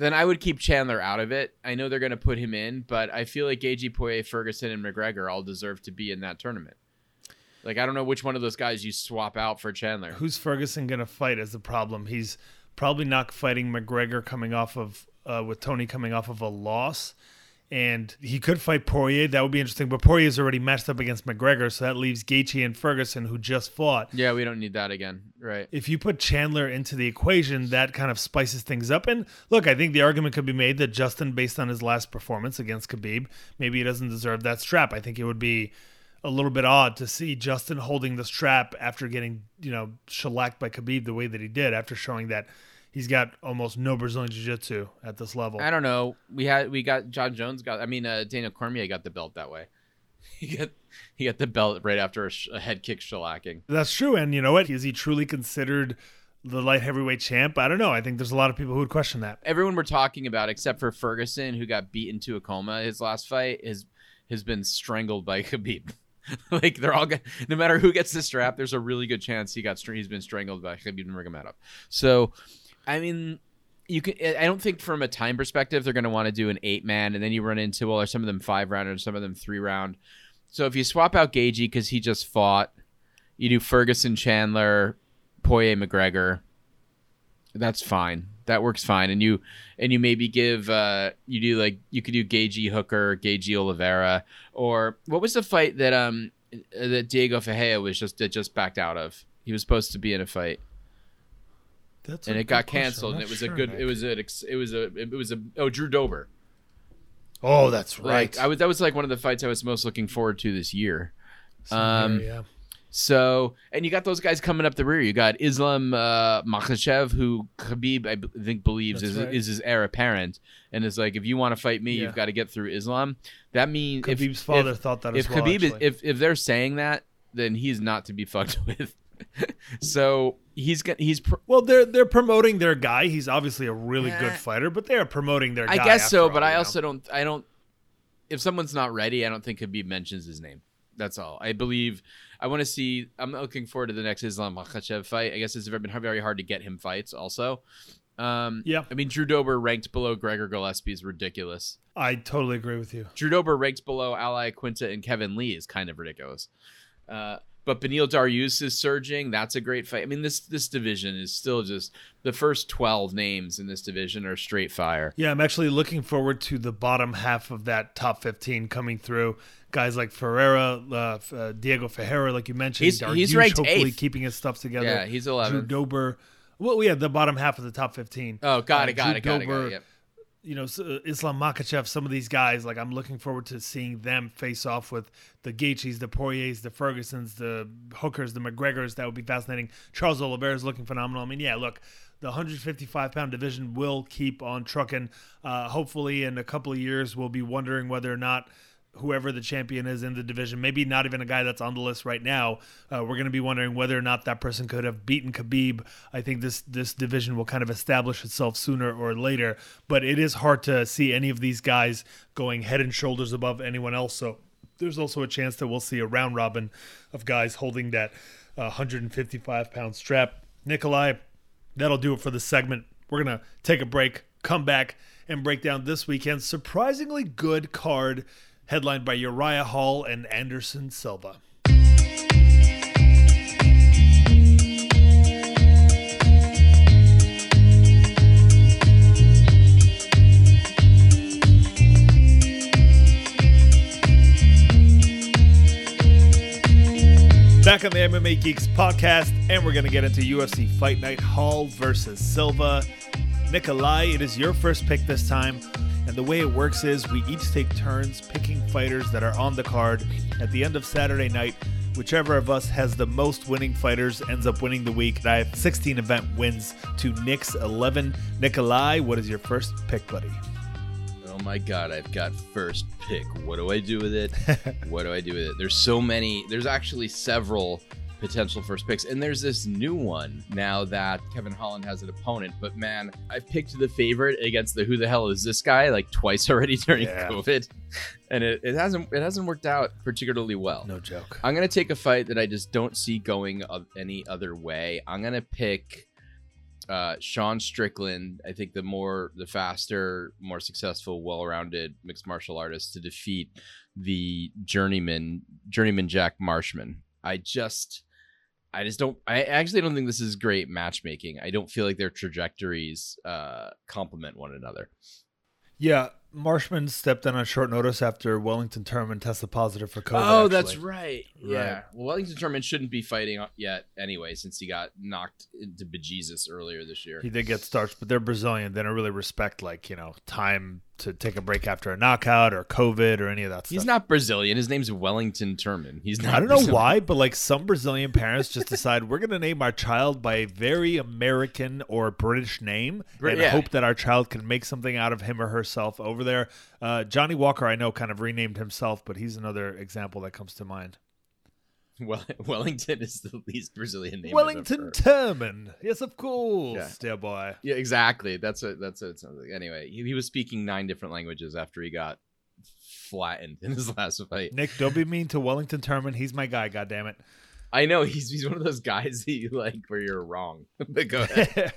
then I would keep Chandler out of it. I know they're gonna put him in, but I feel like Gaethje Poirier, Ferguson, and McGregor all deserve to be in that tournament. Like I don't know which one of those guys you swap out for Chandler. Who's Ferguson gonna fight is the problem. He's probably not fighting McGregor coming off of uh, with Tony coming off of a loss, and he could fight Poirier. That would be interesting. But Poirier's already matched up against McGregor, so that leaves Gaethje and Ferguson, who just fought. Yeah, we don't need that again, right? If you put Chandler into the equation, that kind of spices things up. And look, I think the argument could be made that Justin, based on his last performance against Khabib, maybe he doesn't deserve that strap. I think it would be a little bit odd to see Justin holding the strap after getting, you know, shellacked by Khabib the way that he did, after showing that he's got almost no Brazilian jiu-jitsu at this level. I don't know. We had we got Jon Jones got. I mean, uh, Daniel Cormier got the belt that way. He got he got the belt right after a, sh- a head kick shellacking. That's true. And you know what? Is he truly considered the light heavyweight champ? I don't know. I think there's a lot of people who would question that. Everyone we're talking about, except for Ferguson, who got beaten to a coma his last fight, has has been strangled by Khabib. like they're all get, no matter who gets the strap, there's a really good chance he got str- he's been strangled by Khabib Nurmagomedov. So, I mean, you can. I don't think from a time perspective they're going to want to do an eight man, and then you run into well, are some of them five round and some of them three round. So if you swap out Gaethje because he just fought, you do Ferguson, Chandler, Poirier, McGregor. That's fine. That works fine. And you and you maybe give uh you do like you could do Gaethje Hooker, Gaethje Oliveira, or what was the fight that um that Diego Ferreira was just that just backed out of? He was supposed to be in a fight That's and it got canceled. And it was sure, a good. Nick. It was a. It was a. It was a. Oh, Drew Dober. Oh, that's right. Like I was. That was like one of the fights I was most looking forward to this year. Um, yeah. So, and you got those guys coming up the rear. You got Islam uh, Makhachev, who Khabib I b- think believes That's is right. is his heir apparent, and is like, if you want to fight me, Yeah. you've got to get through Islam. That means if- Khabib's father if, thought that if as well. Khabib is, if if they're saying that, then he's not to be fucked with. so he's got he's pr- well, they're they're promoting their guy. He's obviously a really Eh. good fighter, but they are promoting their. I guy guess so, all, but you I know? also don't. I don't. If someone's not ready, I don't think Khabib mentions his name. That's all. I believe. I want to see. I'm looking forward to the next Islam Makhachev fight. I guess it's been very hard to get him fights. Also, um, Yeah. I mean, Drew Dober ranked below Gregor Gillespie is ridiculous. I totally agree with you. Drew Dober ranked below Al Iaquinta and Kevin Lee is kind of ridiculous. Uh, but Beneil Dariush is surging. That's a great fight. I mean, this this division is still just the first twelve names in this division are straight fire. Yeah, I'm actually looking forward to the bottom half of that top 15 coming through. Guys like Ferreira, uh, uh, Diego Ferreira, like you mentioned. He's- Dariush he's ranked hopefully eighth. keeping his stuff together. Yeah, he's Drew 11th. Dober. Well, yeah, the bottom half of the top 15. Oh, got Uh, it, got Drew it, got it, got it. Yep. You know, uh, Islam Makhachev, some of these guys, like I'm looking forward to seeing them face off with the Gaethjes, the Poiriers, the Fergusons, the Hookers, the McGregors. That would be fascinating. Charles Oliveira is looking phenomenal. I mean, yeah, look, the 155 pound division will keep on trucking. Uh, hopefully, in a couple of years, we'll be wondering whether or not whoever the champion is in the division, maybe not even a guy that's on the list right now. Uh, we're going to be wondering whether or not that person could have beaten Khabib. I think this this division will kind of establish itself sooner or later, but it is hard to see any of these guys going head and shoulders above anyone else. So there's also a chance that we'll see a round robin of guys holding that uh, 155 pound strap. Nikolai, that'll do it for the segment. We're going to take a break, come back, and break down this weekend's surprisingly good card headlined by Urijah Hall and Anderson Silva. Back on the MMA Geeks podcast, and we're going to get into UFC Fight Night Hall versus Silva. Nikolai, it is your first pick this time. And the way it works is we each take turns picking fighters that are on the card. At the end of Saturday night, whichever of us has the most winning fighters ends up winning the week. And I have 16 event wins to Nick's 11. Nikolai, what is your first pick, buddy? Oh my god, I've got first pick. What do I do with it? what do I do with it? There's so many. There's actually several potential first picks, and there's this new one now that Kevin Holland has an opponent. But man, I've picked the favorite against the who the hell is this guy like twice already during Yeah. COVID, and it, it hasn't it hasn't worked out particularly well. No joke. I'm gonna take a fight that I just don't see going of any other way. I'm gonna pick uh, Sean Strickland. I think the more, the faster, more successful, well-rounded mixed martial artist to defeat the journeyman, journeyman Jack Marshman. I just, I just don't. I actually don't think this is great matchmaking. I don't feel like their trajectories uh, complement one another. Yeah, Marshman stepped in on short notice after Wellington Turman tested positive for COVID. oh, that's actually. right. Right. Yeah. Well, Wellington Turman shouldn't be fighting yet anyway, since he got knocked into bejesus earlier this year. He did get starched, but they're Brazilian. They don't really respect like you know time to take a break after a knockout or COVID or any of that stuff. He's not Brazilian. His name's Wellington Turman. He's not. I don't know Brazilian. why, but like some Brazilian parents just decide we're going to name our child by a very American or British name and yeah. hope that our child can make something out of him or herself over there. Uh, Johnny Walker, I know, kind of renamed himself, but he's another example that comes to mind. Well, Wellington is the least Brazilian name. Wellington Turman. Yes, of course, Yeah. dear boy. Yeah, exactly. That's what that's what it sounds like. Anyway, he, he was speaking nine different languages after he got flattened in his last fight. Nick, don't be mean to Wellington Turman. He's my guy, goddammit. I know he's he's one of those guys that you like where you're wrong. but go ahead.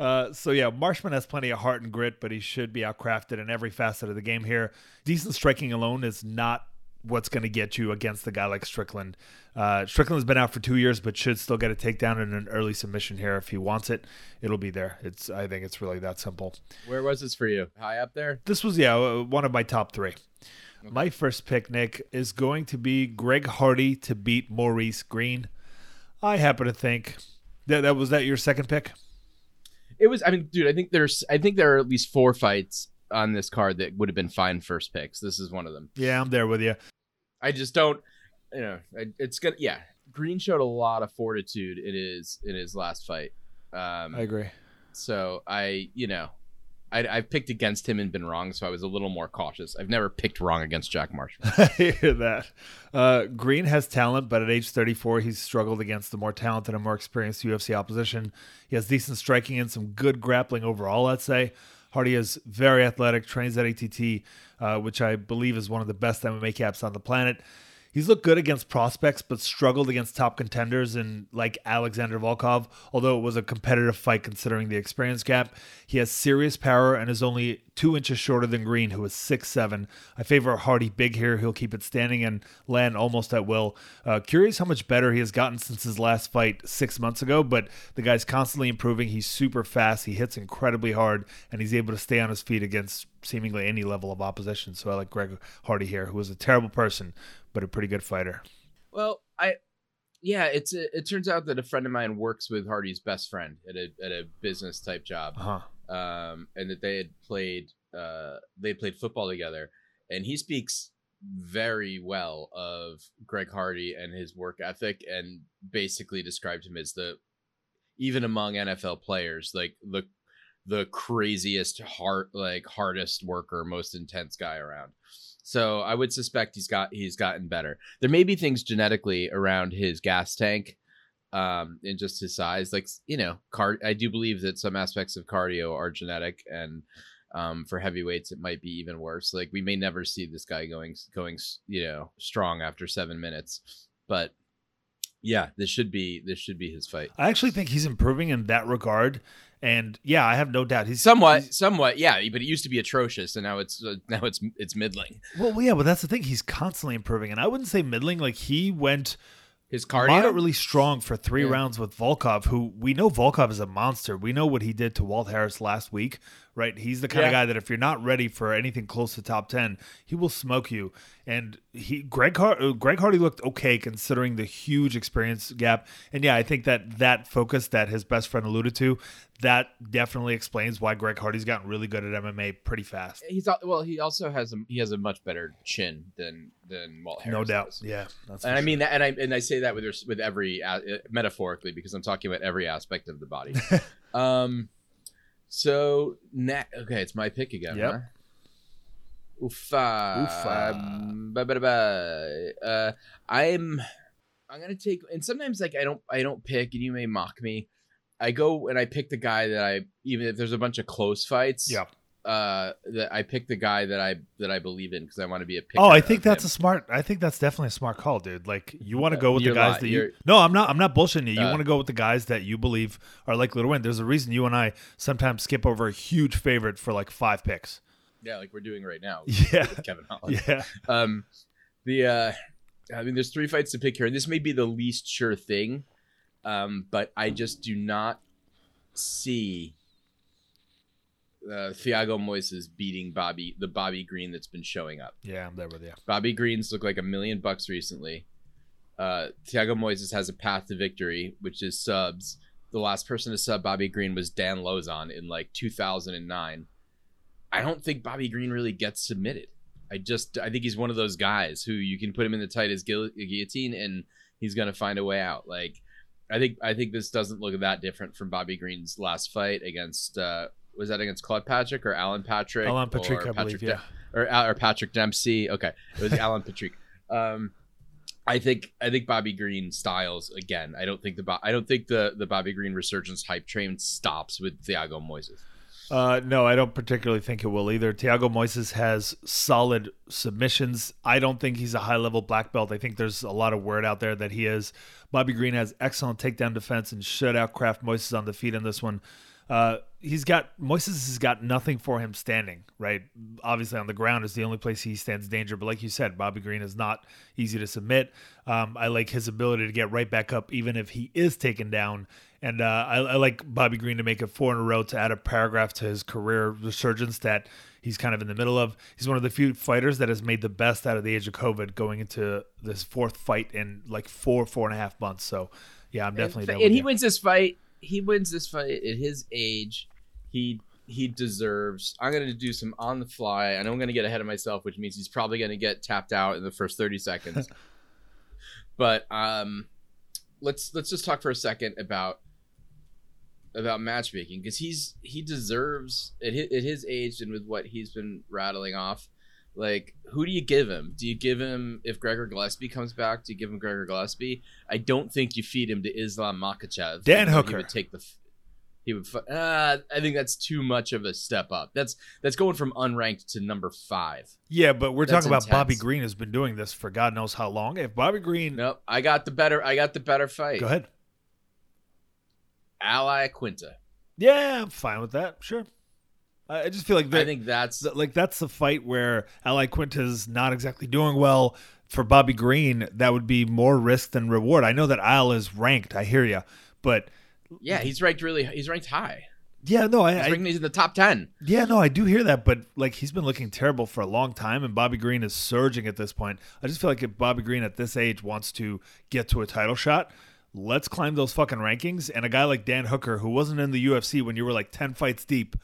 uh, so yeah, Marshman has plenty of heart and grit, but he should be outcrafted in every facet of the game here. Decent striking alone is not what's going to get you against a guy like Strickland. Uh, Strickland's been out for two years, but should still get a takedown in an early submission here if he wants it. It'll be there. It's I think it's really that simple. Where was this for you? High up there? This was yeah uh, one of my top three. My first pick, Nick, is going to be Greg Hardy to beat Maurice Greene. I happen to think that that was that your second pick. It was. I mean, dude, I think there's. I think there are at least four fights on this card that would have been fine first picks. This is one of them. Yeah, I'm there with you. I just don't. You know, it's gonna. Yeah, Greene showed a lot of fortitude in his in his last fight. Um, I agree. so I, you know, I, I've picked against him and been wrong, so I was a little more cautious. I've never picked wrong against Jack Marshall. I hear that. Uh, Greene has talent, but at age 34, he's struggled against the more talented and more experienced UFC opposition. He has decent striking and some good grappling overall, I'd say. Hardy is very athletic, trains at ATT, uh, which I believe is one of the best MMA caps on the planet. He's looked good against prospects, but struggled against top contenders and like Alexander Volkov, although it was a competitive fight considering the experience gap. He has serious power and is only two inches shorter than Greene, who is six seven. I favor Hardy big here. He'll keep it standing and land almost at will. Uh, curious how much better he has gotten since his last fight six months ago, but the guy's constantly improving. He's super fast. He hits incredibly hard, and he's able to stay on his feet against seemingly any level of opposition. So I like Greg Hardy here, who is a terrible person, but a pretty good fighter. Well, I, yeah, it's a, it turns out that a friend of mine works with Hardy's best friend at a at a business type job, Uh huh. um, and that they had played uh they played football together, and he speaks very well of Greg Hardy and his work ethic, and basically described him as the even among NFL players like the the craziest heart like hardest worker, most intense guy around. So I would suspect he's got he's gotten better. There may be things genetically around his gas tank, um, and just his size. Like you know, car. I do believe that some aspects of cardio are genetic, and um, for heavyweights it might be even worse. Like we may never see this guy going going you know strong after seven minutes, but yeah, this should be this should be his fight. I actually think he's improving in that regard. And yeah, I have no doubt he's Somewhat, he's- somewhat, yeah. But it used to be atrocious, and now it's uh, now it's it's middling. well, yeah, but that's the thing. He's constantly improving, and I wouldn't say middling. Like he went His cardio, moderately strong for three Yeah. rounds with Volkov, who we know Volkov is a monster. We know what he did to Walt Harris last week, right? He's the kind of guy that if you're not ready for anything close to top ten, he will smoke you. And he Greg Har- uh, Greg Hardy looked okay considering the huge experience gap. And yeah, I think that that focus that his best friend alluded to, that definitely explains why Greg Hardy's gotten really good at MMA pretty fast. he's well. He also has a he has a much better chin than than Walt Harris. no doubt. does. Yeah, that's And for I sure. mean that, and I and I say that with with every uh, metaphorically because I'm talking about every aspect of the body. um, so ne- okay, it's my pick again. Yep. Huh? Oofa. Oofa. Ba- ba- ba. Uh, I'm I'm gonna take and sometimes like I don't I don't pick and you may mock me. I go and I pick the guy that I even if there's a bunch of close fights. yeah. Uh, that I pick the guy that I that I believe in because I want to be a picker. Oh, I think that's him. a smart. I think that's definitely a smart call, dude. Like you want to go with the You're guys li- that you. you're- No, I'm not. I'm not bullshitting you. You Uh, want to go with the guys that you believe are likely to win. There's a reason you and I sometimes skip over a huge favorite for like five picks. yeah, like we're doing right now. Yeah, with Kevin Holland. yeah. Um, the uh, I mean, there's three fights to pick here, and this may be the least sure thing, um, but I just do not see uh, Thiago Moises beating Bobby, the Bobby Green that's been showing up. Yeah, I'm there with you. Bobby Green's look like a million bucks recently. Uh, Thiago Moises has a path to victory, which is subs. The last person to sub Bobby Green was Dan Lauzon in like 2009. I don't think Bobby Green really gets submitted. I just I think he's one of those guys who you can put him in the tightest guil- guillotine and he's gonna find a way out. Like I think I think this doesn't look that different from Bobby Green's last fight against uh, was that against Claude Patrick or Alan Patrick? Alan Patrick, or I believe, De- yeah. or, or Patrick Dempsey. Okay, it was Alan Patrick. Um, I think I think Bobby Green styles again. I don't think the I don't think the the Bobby Green resurgence hype train stops with Thiago Moises. Uh, no, I don't particularly think it will either. Thiago Moises has solid submissions. I don't think he's a high level black belt. I think there's a lot of word out there that he is. Bobby Green has excellent takedown defense and shut out Kraft Moises on the feet in this one. Uh, he's got Moises has got nothing for him standing, right? Obviously, on the ground is the only place he stands danger. But like you said, Bobby Green is not easy to submit. Um, I like his ability to get right back up, even if he is taken down. And uh, I, I like Bobby Green to make it four in a row to add a paragraph to his career resurgence that he's kind of in the middle of. He's one of the few fighters that has made the best out of the age of COVID going into this fourth fight in like four, four and a half months. So, yeah, I'm definitely and, and he you. wins this fight. He wins this fight at his age. He he deserves. I'm gonna do some on the fly. I know I'm gonna get ahead of myself, which means he's probably gonna get tapped out in the first 30 seconds. but um, let's let's just talk for a second about about matchmaking because he's he deserves at his, at his age and with what he's been rattling off. Like, who do you give him? Do you give him if Gregor Gillespie comes back? Do you give him Gregor Gillespie? I don't think you feed him to Islam Makhachev. Dan Hooker. He would take the. He would. Uh, I think that's too much of a step up. That's that's going from unranked to number five. Yeah, but we're That's talking about Bobby. Green has been doing this for God knows how long. If Bobby Green, Nope, I got the better. I got the better fight. go ahead. Al Iaquinta. Yeah, I'm fine with that. Sure. I just feel like I think that's like that's the fight where Al Iaquinta's not exactly doing well. For Bobby Green, that would be more risk than reward. I know that Al is ranked. I hear you, but yeah. He's ranked really. He's ranked high. yeah, no, I, He's I he's in the top ten. Yeah, no, I do hear that, but like he's been looking terrible for a long time, and Bobby Green is surging at this point. I just feel like if Bobby Green at this age wants to get to a title shot, let's climb those fucking rankings. And a guy like Dan Hooker, who wasn't in the UFC when you were like ten fights deep,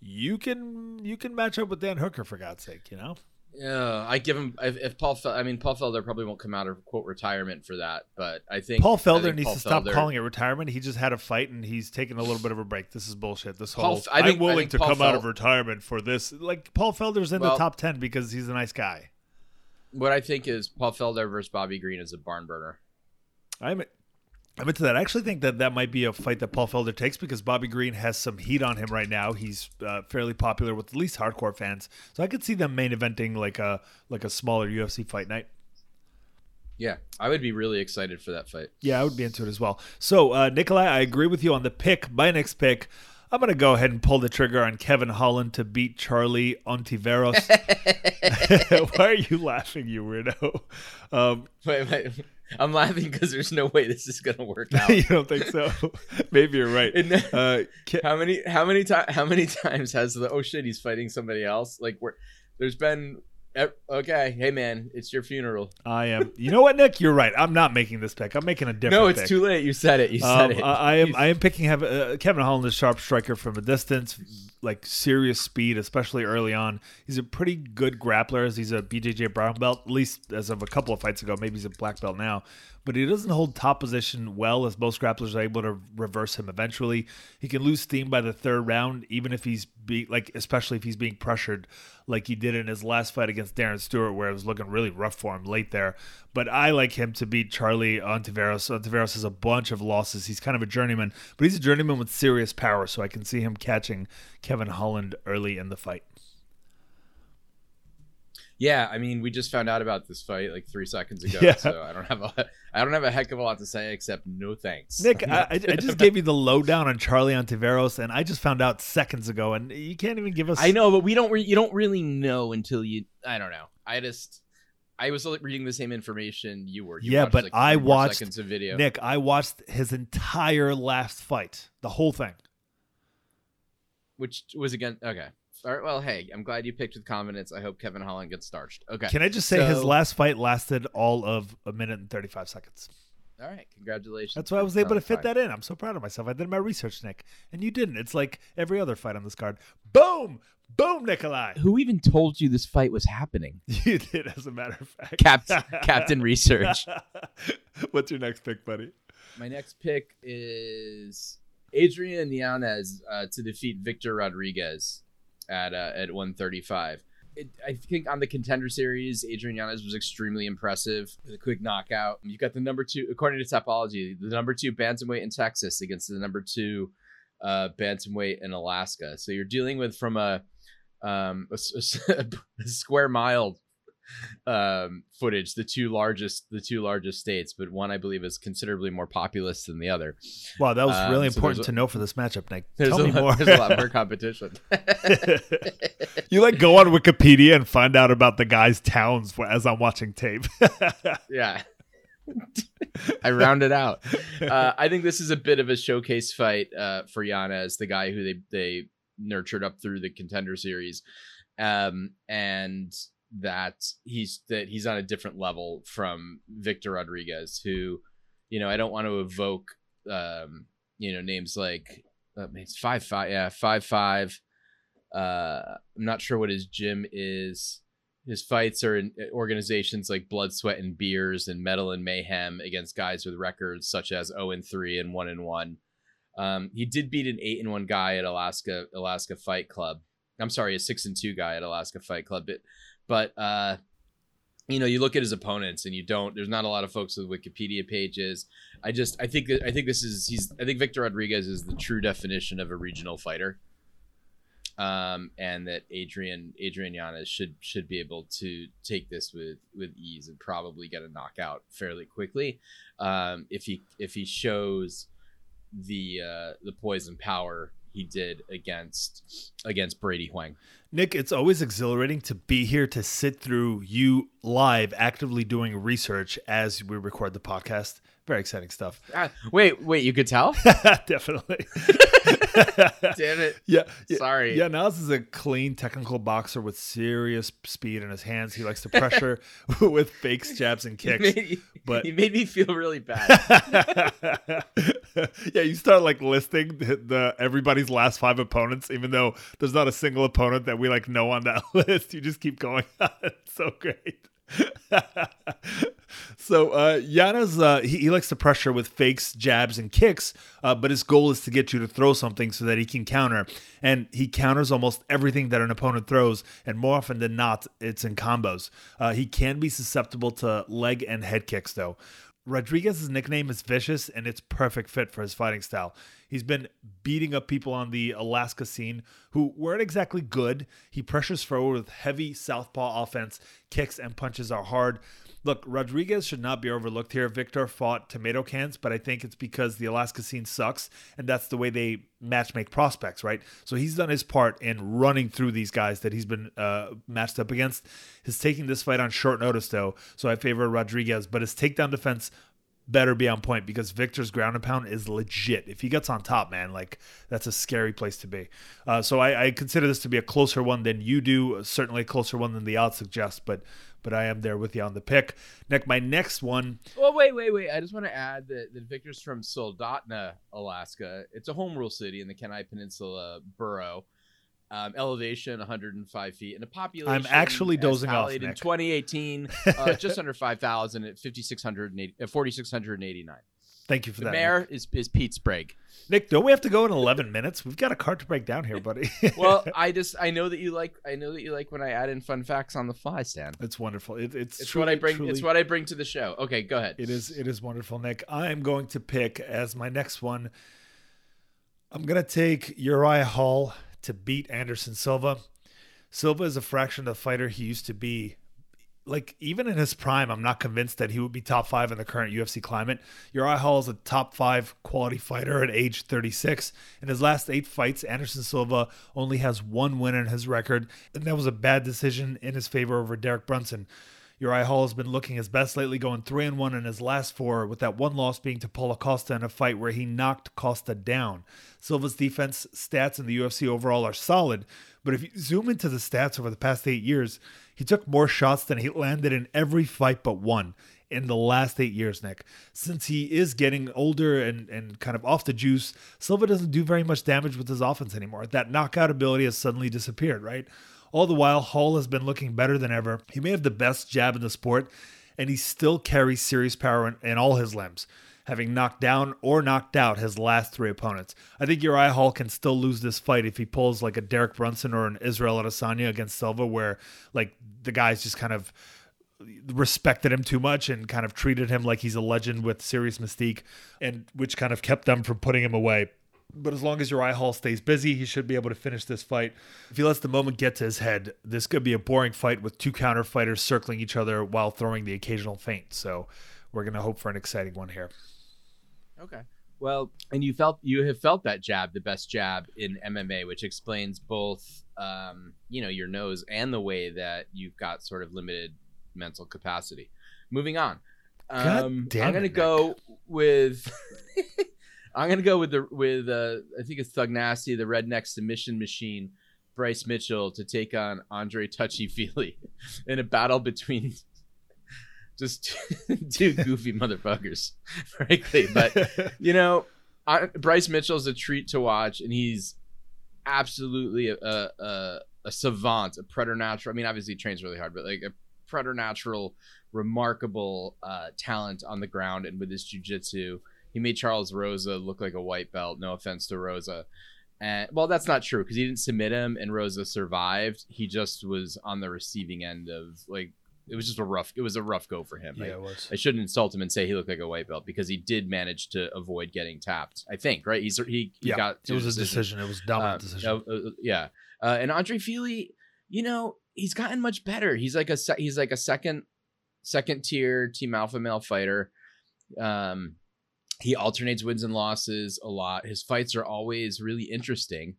you can you can match up with Dan Hooker for God's sake, you know? Yeah, I give him if, if Paul. Fel- I mean, Paul Felder probably won't come out of quote retirement for that, but I think Paul Felder think needs Paul to stop Felder- calling it retirement. He just had a fight and he's taking a little bit of a break. This is bullshit. This Paul whole I think- I'm willing I to Paul come out of retirement for this. Like Paul Felder's in the top ten because he's a nice guy. What I think is Paul Felder versus Bobby Green is a barn burner. I'm I'm into that. I actually think that that might be a fight that Paul Felder takes because Bobby Green has some heat on him right now. He's uh, fairly popular with at least hardcore fans, so I could see them main eventing like a like a smaller UFC fight night. Yeah, I would be really excited for that fight. Yeah, I would be into it as well. So, uh, Nikolai, I agree with you on the pick. My next pick, I'm going to go ahead and pull the trigger on Kevin Holland to beat Charlie Ontiveros. Why are you laughing, you weirdo? Um, Wait, wait, I'm laughing because there's no way this is gonna work out. you don't think so? Maybe you're right. And- Uh, Ke- how many how many times how many times has the oh shit he's fighting somebody else like where there's been okay hey man it's your funeral I am. You know what, Nick? You're right. I'm not making this pick. I'm making a different. no it's pick. too late you said it you said Um, it I, I am. I am picking Hev- uh, Kevin Holland, a sharp striker from a distance, like serious speed, especially early on. He's a pretty good grappler. As he's a BJJ brown belt, at least as of a couple of fights ago. Maybe he's a black belt now, but he doesn't hold top position well, as most grapplers are able to reverse him eventually. He can lose steam by the third round, even if he's be like, especially if he's being pressured, like he did in his last fight against Darren Stewart, where it was looking really rough for him late there. But I like him to beat Charlie Ontiveros. Ontiveros has a bunch of losses. He's kind of a journeyman, but he's a journeyman with serious power, so I can see him catching Kevin Holland early in the fight. yeah i mean we just found out about this fight like three seconds ago Yeah. so i don't have a i don't have a heck of a lot to say except no thanks Nick, I, I just gave you the lowdown on Charlie Ontiveros, and I just found out seconds ago, and you can't even give us. i know but we don't re- you don't really know until you i don't know i just I was reading the same information you were. You Yeah, but like, I watched- seconds of video. Nick, I watched his entire last fight, the whole thing. which was again okay. All right, well, hey, I'm glad you picked with confidence. I hope Kevin Holland gets starched. Okay. Can I just say his last fight lasted all of a minute and 35 seconds? All right, congratulations. That's why I was able to fit five. that in. I'm so proud of myself. I did my research, Nick, and you didn't. It's like every other fight on this card. Boom, boom, Nikolai. Who even told you this fight was happening? You did, as a matter of fact. Cap- Captain Research. What's your next pick, buddy? My next pick is Adrian Yanez uh, to defeat Victor Rodriguez at uh, at 135. I think on the contender series, Adrian Yanez was extremely impressive with a quick knockout. You've got the number two, according to Tapology, the number two bantamweight in Texas against the number two uh, bantamweight in Alaska. So you're dealing with from a um, a, s- a square mile um, footage the two largest the two largest states, but one I believe is considerably more populous than the other. Wow, that was Um, really so important to know for this matchup, Nick. There's, Tell a me lot, more. there's a lot more competition. you like go on Wikipedia and find out about the guy's towns as I'm watching tape. yeah. I rounded out. Uh, I think this is a bit of a showcase fight uh, for Yanez, the guy who they they nurtured up through the contender series, um, and that he's that he's on a different level from Victor Rodriguez, who, you know, I don't want to evoke, um, you know, names like uh, it's five five, yeah, five five. Uh, I'm not sure what his gym is. His fights are in uh, organizations like Blood, Sweat, and Beers and Metal and Mayhem against guys with records such as 0 and 3 and 1 and 1. Um, he did beat an 8 and 1 guy at Alaska Alaska Fight Club. I'm sorry, a 6 and 2 guy at Alaska Fight Club. But, but uh, you know, you look at his opponents and you don't. There's not a lot of folks with Wikipedia pages. I just I think I think this is he's I think Victor Rodriguez is the true definition of a regional fighter um, and that Adrian Adrian Yanez should should be able to take this with with ease and probably get a knockout fairly quickly um, if he if he shows the uh, the poison power he did against against Brady Huang. Nick, it's always exhilarating to be here to sit through you live, actively doing research as we record the podcast. Very exciting stuff. Ah, wait, wait, you could tell? Definitely. Damn it. Yeah, yeah. Sorry. Yeah, Nas is a clean technical boxer with serious speed in his hands. He likes to pressure with fakes, jabs, and He kicks. made, but- he made me feel really bad. yeah, you start like listing the, the everybody's last five opponents, even though there's not a single opponent that we like know on that list. You just keep going. it's so great. so uh Yanez uh he, he likes to pressure with fakes, jabs, and kicks, uh, but his goal is to get you to throw something so that he can counter. And he counters almost everything that an opponent throws, and more often than not, it's in combos. Uh, he can be susceptible to leg and head kicks though. Rodriguez's nickname is Vicious, and it's perfect fit for his fighting style. He's been beating up people on the Alaska scene who weren't exactly good. He pressures forward with heavy southpaw offense, kicks and punches are hard. Look, Rodriguez should not be overlooked here. Victor fought tomato cans, but I think it's because the Alaska scene sucks, and that's the way they match make prospects, right? So he's done his part in running through these guys that he's been uh, matched up against. His taking this fight on short notice, though, so I favor Rodriguez, but his takedown defense better be on point because Victor's ground and pound is legit. If he gets on top, man, like that's a scary place to be. Uh, so I, I consider this to be a closer one than you do. Certainly a closer one than the odds suggest, but but I am there with you on the pick. Nick, my next one. Well, wait, wait, wait. I just want to add that, that Victor's from Soldotna, Alaska. It's a home rule city in the Kenai Peninsula borough. Um, elevation 105 feet and a population. I'm actually dozing off, tallied in 2018, uh, just under 5,000 at 5,680, uh, 4,689. Thank you for The that. mayor Nick. is, is Pete Sprague. Nick, don't we have to go in 11 minutes? We've got a card to break down here, buddy. Well, I just I know that you like I know that you like when I add in fun facts on the fly, Stan. it's wonderful. It, it's It's truly, what I bring. truly- It's what I bring to the show. Okay, go ahead. It is it is wonderful, Nick. I am going to pick as my next one. I'm gonna take Urijah Hall to beat Anderson Silva. Silva is a fraction of the fighter he used to be. Like even in his prime, I'm not convinced that he would be top five in the current UFC climate. Urijah Hall is a top five quality fighter at age 36. In his last eight fights, Anderson Silva only has one win in his record, and that was a bad decision in his favor over Derek Brunson. Urijah Hall has been looking his best lately, going three and one in his last four, with that one loss being to Paulo Costa in a fight where he knocked Costa down. Silva's defense stats in the UFC overall are solid, but if you zoom into the stats over the past eight years, he took more shots than he landed in every fight but one in the last eight years, Nick. Since he is getting older and, and kind of off the juice, Silva doesn't do very much damage with his offense anymore. That knockout ability has suddenly disappeared, right? All the while, Hall has been looking better than ever. He may have the best jab in the sport, and he still carries serious power in, in all his limbs, having knocked down or knocked out his last three opponents. I think Urijah Hall can still lose this fight if he pulls like a Derek Brunson or an Israel Adesanya against Silva, where like the guys just kind of respected him too much and kind of treated him like he's a legend with serious mystique, and which kind of kept them from putting him away. But as long as Urijah Hall stays busy, he should be able to finish this fight. If he lets the moment get to his head, this could be a boring fight with two counter fighters circling each other while throwing the occasional feint. So we're gonna hope for an exciting one here. Okay. Well, and you felt you have felt that jab, the best jab in MMA, which explains both, um, you know, your nose and the way that you've got sort of limited mental capacity. Moving on. God Um, damn I'm gonna it, go with. I'm gonna go with the with uh, I think it's Thug Nasty, the redneck submission machine, Bryce Mitchell to take on Andre Touchy Fili in a battle between just two goofy motherfuckers, frankly. But you know, I, Bryce Mitchell's a treat to watch, and he's absolutely a, a, a, a savant, a preternatural. I mean, obviously, he trains really hard, but like a preternatural, remarkable uh, talent on the ground and with his jujitsu. He made Charles Rosa look like a white belt. No offense to Rosa. And well, that's not true because he didn't submit him, and Rosa survived. He just was on the receiving end of like it was just a rough. It was a rough go for him. Yeah, I- it was. I shouldn't insult him and say he looked like a white belt because he did manage to avoid getting tapped. I think, right? He's he, he Yeah, got it was a decision. decision. It was a dominant Um, decision. uh, uh, yeah, uh, and Andre Fili, you know, he's gotten much better. He's like a se- he's like a second second tier team alpha male fighter. Um, he alternates wins and losses a lot. His fights are always really interesting.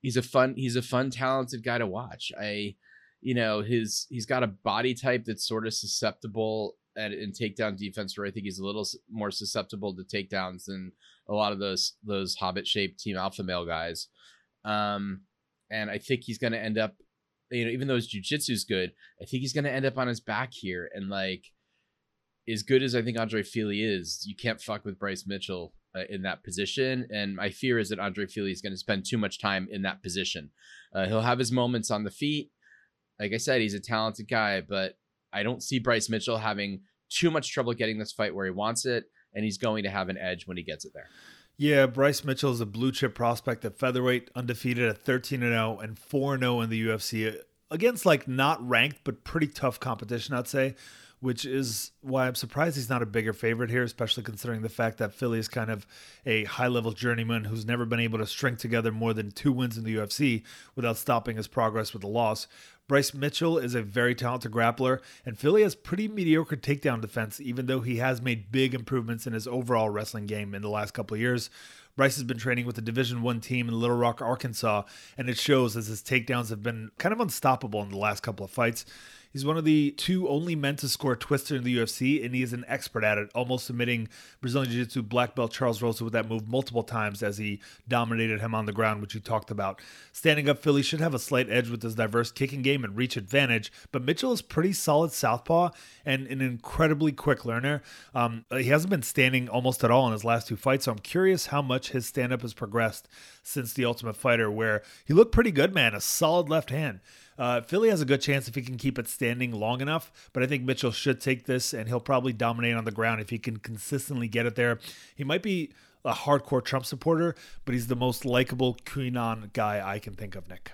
He's a fun he's a fun talented guy to watch. I you know his he's got a body type that's sort of susceptible at in takedown defense where I think he's a little more susceptible to takedowns than a lot of those those hobbit shaped team alpha male guys. Um, and I think he's going to end up, you know, even though his jujitsu's good, I think he's going to end up on his back here. And like, as good as I think Andre Fili is, you can't fuck with Bryce Mitchell uh, in that position. And my fear is that Andre Fili is going to spend too much time in that position. Uh, he'll have his moments on the feet. Like I said, he's a talented guy, but I don't see Bryce Mitchell having too much trouble getting this fight where he wants it. And he's going to have an edge when he gets it there. Yeah, Bryce Mitchell is a blue chip prospect at featherweight, undefeated at 13 and 0 and 4 0 in the UFC against like not ranked but pretty tough competition, I'd say, which is why I'm surprised he's not a bigger favorite here, especially considering the fact that Fili is kind of a high level journeyman who's never been able to string together more than two wins in the UFC without stopping his progress with a loss. Bryce Mitchell is a very talented grappler, and Fili has pretty mediocre takedown defense, even though he has made big improvements in his overall wrestling game in the last couple of years. Bryce has been training with the Division One team in Little Rock, Arkansas, and it shows as his takedowns have been kind of unstoppable in the last couple of fights. He's one of the two only men to score a twister in the UFC, and he is an expert at it, almost submitting Brazilian Jiu Jitsu black belt Charles Rosa with that move multiple times as he dominated him on the ground, which you talked about. Standing up, Fili should have a slight edge with his diverse kicking game and reach advantage, but Mitchell is pretty solid southpaw and an incredibly quick learner. Um, he hasn't been standing almost at all in his last two fights, so I'm curious how much his stand up has progressed since the Ultimate Fighter, where he looked pretty good, man. A solid left hand. Uh, Fili has a good chance if he can keep it standing long enough, but I think Mitchell should take this and he'll probably dominate on the ground if he can consistently get it there. He might be a hardcore Trump supporter, but he's the most likable QAnon guy I can think of, Nick.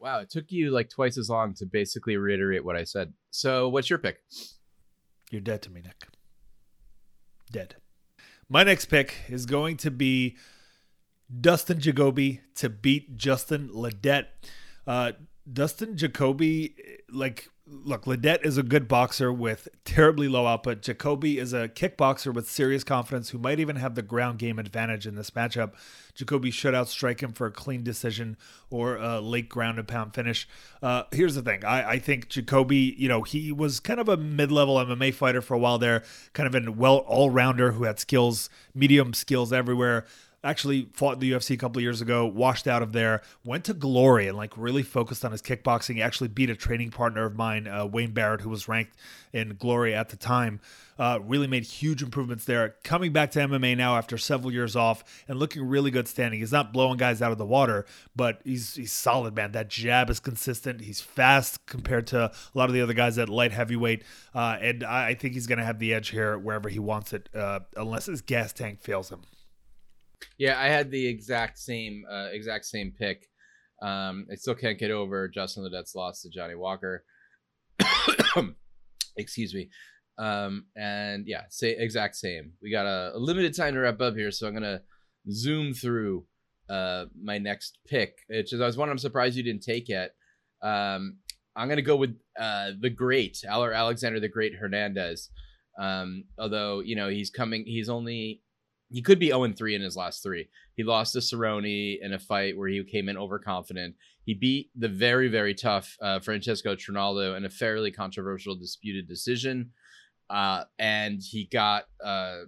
Wow, it took you like twice as long to basically reiterate what I said. So, what's your pick? You're dead to me, Nick. Dead. My next pick is going to be Dustin Jacoby to beat Justin Ledet. Uh, Dustin Jacoby, like look, Ledet is a good boxer with terribly low output. Jacoby is a kickboxer with serious confidence who might even have the ground game advantage in this matchup. Jacoby should outstrike him for a clean decision or a late ground and pound finish. Uh, here's the thing I, I think Jacoby, you know, he was kind of a mid level MMA fighter for a while there, kind of a well all rounder who had skills, medium skills everywhere actually fought the UFC a couple years ago, washed out of there, went to Glory and like really focused on his kickboxing. He actually beat a training partner of mine, uh, Wayne Barrett, who was ranked in Glory at the time. Uh, really made huge improvements there. Coming back to MMA now after several years off and looking really good standing. He's not blowing guys out of the water, but he's he's solid, man. That jab is consistent. He's fast compared to a lot of the other guys at light heavyweight, uh, and I, I, think he's going to have the edge here wherever he wants it, uh, unless his gas tank fails him. Yeah, I had the exact same uh, exact same pick. Um, I still can't get over Justin Ledet's loss to Johnny Walker. Excuse me. Um, and yeah, say exact same. We got a, a, limited time to wrap up here, so I'm gonna zoom through uh, my next pick. Which is I was one I'm surprised you didn't take yet. Um, I'm gonna go with uh, the great Alexander the Great Hernandez. Um, although you know he's coming, he's only he could be 0 3 in his last three. He lost to Cerrone in a fight where he came in overconfident. He beat the very, very tough uh, Francisco Trinaldo in a fairly controversial disputed decision. Uh, and he got, uh,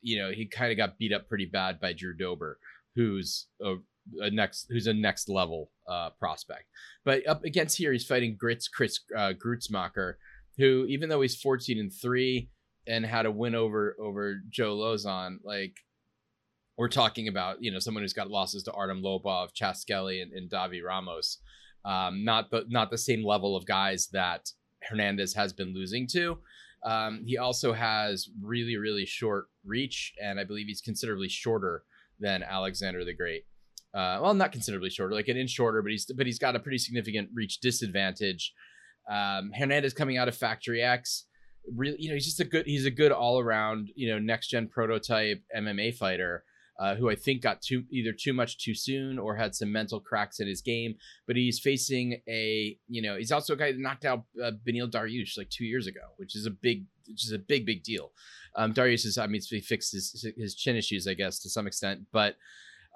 you know, he kind of got beat up pretty bad by Drew Dober, who's a, a next, who's a next level uh, prospect. But up against here, he's fighting Grits Chris uh, Gruetzemacher, who, even though he's 14 and three, and how to win over over Joe Lauzon, like we're talking about, you know, someone who's got losses to Artem Lobov, Chas Skelly, and, and Davi Ramos. Um, not the not the same level of guys that Hernandez has been losing to. Um, he also has really really short reach, and I believe he's considerably shorter than Alexander the Great. Uh, well, not considerably shorter, like an inch shorter, but he's but he's got a pretty significant reach disadvantage. Um, Hernandez coming out of Factory X really, you know, he's just a good, he's a good all around, you know, next gen prototype MMA fighter. Uh, who I think got too either too much too soon or had some mental cracks in his game. But he's facing a, you know, he's also a guy that knocked out uh, Beneil Dariush like two years ago, which is a big, which is a big, big deal. Um, Dariush is, I mean, he fixed his his chin issues, I guess, to some extent. But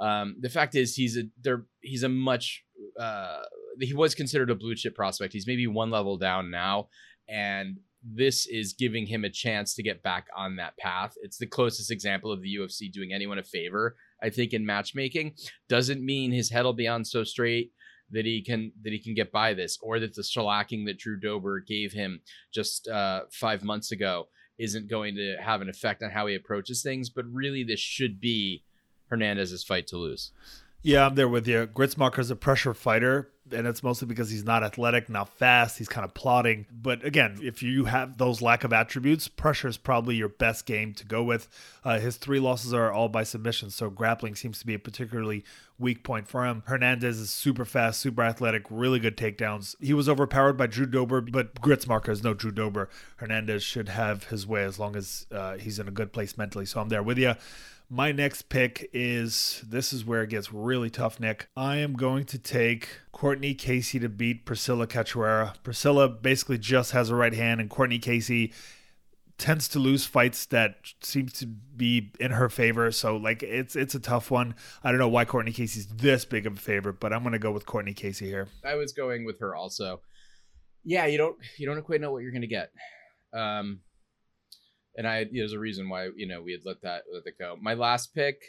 um, the fact is, he's a there, he's a much, uh, he was considered a blue chip prospect. He's maybe one level down now, and this is giving him a chance to get back on that path. It's the closest example of the UFC doing anyone a favor, I think, in matchmaking. Doesn't mean his head will be on so straight that he can that he can get by this, or that the shellacking that Drew Dober gave him just uh, five months ago isn't going to have an effect on how he approaches things. But really, this should be Hernandez's fight to lose. Yeah, I'm there with you. is a pressure fighter, and it's mostly because he's not athletic, not fast. He's kind of plodding. But again, if you have those lack of attributes, pressure is probably your best game to go with. Uh, his three losses are all by submission, so grappling seems to be a particularly weak point for him. Hernandez is super fast, super athletic, really good takedowns. He was overpowered by Drew Dober, but Gruetzemacher is no Drew Dober. Hernandez should have his way as long as uh, he's in a good place mentally. So I'm there with you. My next pick is this is where it gets really tough, Nick. I am going to take Courtney Casey to beat Priscilla Cachoeira. Priscilla basically just has a right hand, and Courtney Casey tends to lose fights that seems to be in her favor. So like it's it's a tough one. I don't know why Courtney Casey's this big of a favorite, but I'm gonna go with Courtney Casey here. I was going with her also. Yeah, you don't you don't quite know what you're gonna get. Um and I there's a reason why you know we had let that let it go. My last pick,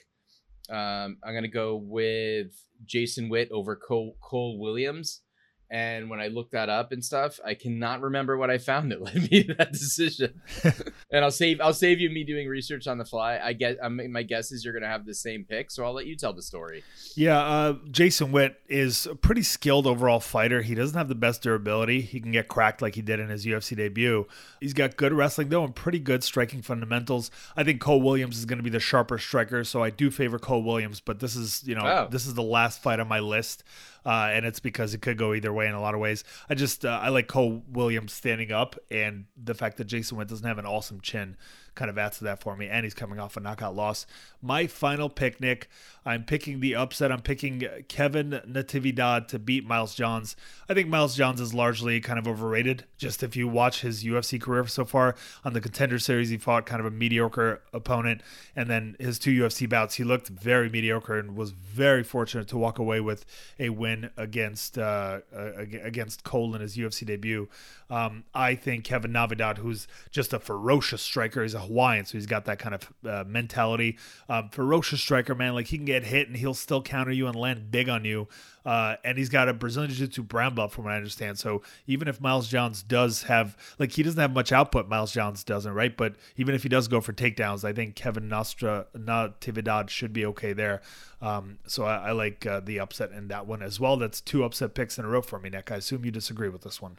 um, I'm gonna go with Jason Witt over Cole, Cole Williams. And when I looked that up and stuff, I cannot remember what I found that led me to that decision. and I'll save I'll save you me doing research on the fly. I get I'm, my guess is you're gonna have the same pick, so I'll let you tell the story. Yeah, uh, Jason Witt is a pretty skilled overall fighter. He doesn't have the best durability. He can get cracked like he did in his UFC debut. He's got good wrestling though and pretty good striking fundamentals. I think Cole Williams is going to be the sharper striker, so I do favor Cole Williams. But this is you know oh. this is the last fight on my list. Uh, and it's because it could go either way in a lot of ways. I just uh, I like Cole Williams standing up, and the fact that Jason Witt doesn't have an awesome chin kind of adds to that for me. And he's coming off a knockout loss. My final pick, Nick, I'm picking the upset. I'm picking Kevin Natividad to beat Miles Johns. I think Miles Johns is largely kind of overrated. Just if you watch his UFC career so far on the contender series, he fought kind of a mediocre opponent. And then his two UFC bouts, he looked very mediocre and was very fortunate to walk away with a win against uh, against Cole in his UFC debut. Um, I think Kevin Natividad, who's just a ferocious striker, he's a Hawaiian, so he's got that kind of uh, mentality. Um, ferocious striker, man. Like he can get hit and he'll still counter you and land big on you. Uh, and he's got a Brazilian Jiu Jitsu brown belt, from what I understand. So even if Miles Johns does have, like, he doesn't have much output, Miles Johns doesn't, right? But even if he does go for takedowns, I think Kevin Nostra Natividad should be okay there. Um, so I, I like uh, the upset in that one as well. That's two upset picks in a row for me, Nick. I assume you disagree with this one.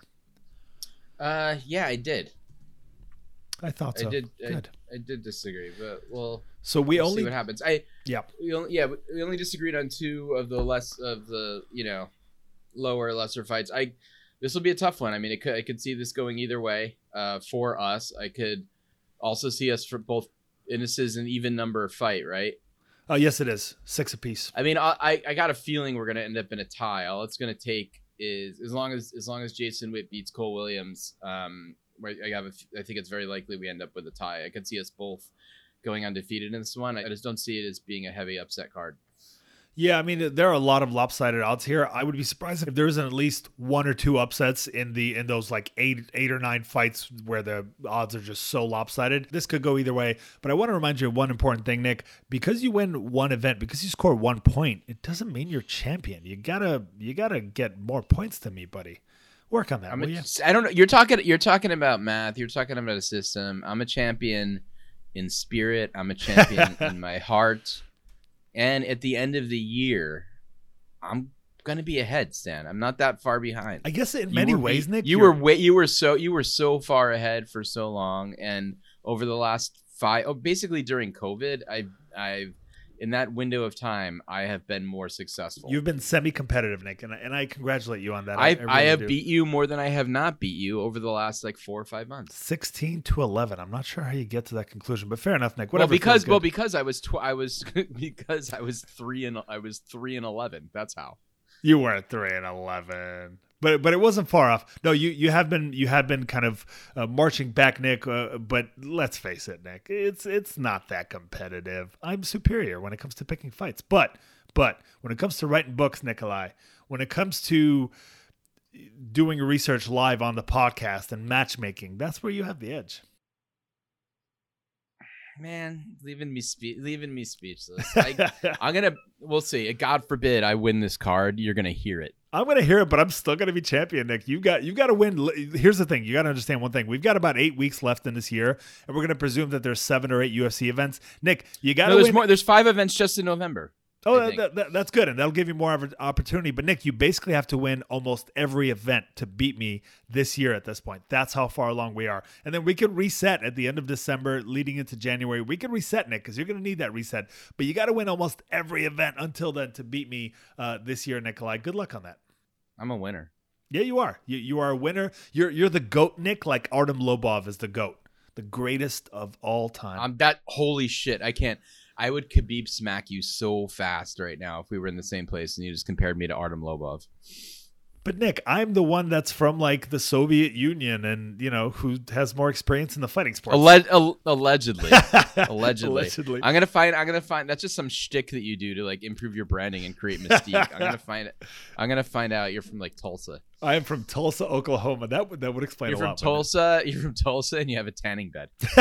Uh, yeah, I did. I thought so. I did. Good. I, I did disagree, but well. So we we'll only see what happens. I yeah. We only yeah we only disagreed on two of the less of the you know lower lesser fights. I this will be a tough one. I mean, it could I could see this going either way. Uh, for us, I could also see us for both. And this is an even number fight, right? Oh yes, it is six apiece. I mean, I I got a feeling we're gonna end up in a tie. All it's gonna take is as long as as long as Jason Witt beats Cole Williams. Um, where I have a, I think it's very likely we end up with a tie. I could see us both going undefeated in this one. I just don't see it as being a heavy upset card. Yeah, I mean there are a lot of lopsided odds here. I would be surprised if there isn't at least one or two upsets in the in those like eight eight or nine fights where the odds are just so lopsided. This could go either way. But I want to remind you of one important thing, Nick. Because you win one event, because you score one point, it doesn't mean you're champion. You gotta you gotta get more points than me, buddy. Work on that. I'm will a, you? I don't know. You're talking. You're talking about math. You're talking about a system. I'm a champion in spirit. I'm a champion in my heart. And at the end of the year, I'm gonna be ahead, Stan. I'm not that far behind. I guess in You many were- ways, Nick. You were way. You were so. You were so far ahead for so long, and over the last five, oh, basically during COVID, I've, I've, in that window of time, I have been more successful. You've been semi-competitive, Nick, and, and I congratulate you on that. I, I, really have do. beat you more than I have not beat you over the last like four or five months. 16 to 11. I'm not sure how you get to that conclusion, but fair enough, Nick. Whatever. Well, because well, because I was tw- I was because I was three and I was three and eleven. That's how. you were at 3 and 11. But but it wasn't far off. No, you you have been you have been kind of uh, marching back, Nick. Uh, but let's face it, Nick, it's it's not that competitive. I'm superior when it comes to picking fights. But but when it comes to writing books, Nikolai, when it comes to doing research live on the podcast and matchmaking, that's where you have the edge. Man, leaving me spe- leaving me speechless. I, I'm gonna. We'll see. God forbid I win this card. You're gonna hear it. I'm gonna hear it, but I'm still gonna be champion, Nick. You got you got to win. Here's the thing: you got to understand one thing. We've got about eight weeks left in this year, and we're gonna presume that there's seven or eight UFC events. Nick, you got to No, there's win. more. There's five events just in November. Oh, that, that- that- that's good, and that'll give you more of an opportunity. But Nick, you basically have to win almost every event to beat me this year. At this point, that's how far along we are, and then we can reset at the end of December, leading into January. We can reset, Nick, because you're gonna need that reset. But you got to win almost every event until then to beat me uh, this year, Nikolai. Good luck on that. I'm a winner. Yeah, you are. You you are a winner. You're you're the goat, Nick. Like Artem Lobov is the goat, the greatest of all time. I'm that. Holy shit! I can't. I would Khabib smack you so fast right now if we were in the same place and you just compared me to Artem Lobov. but Nick, I'm the one that's from like the Soviet Union, and you know who has more experience in the fighting sports. Alleg- al- allegedly, allegedly. Allegedly. I'm gonna find. I'm gonna find. That's just some shtick that you do to like improve your branding and create mystique. I'm gonna find it. I'm gonna find out you're from like Tulsa. I am from Tulsa, Oklahoma. That would that would explain You're a from lot. wouldn't Tulsa. You're from Tulsa, and you have a tanning bed.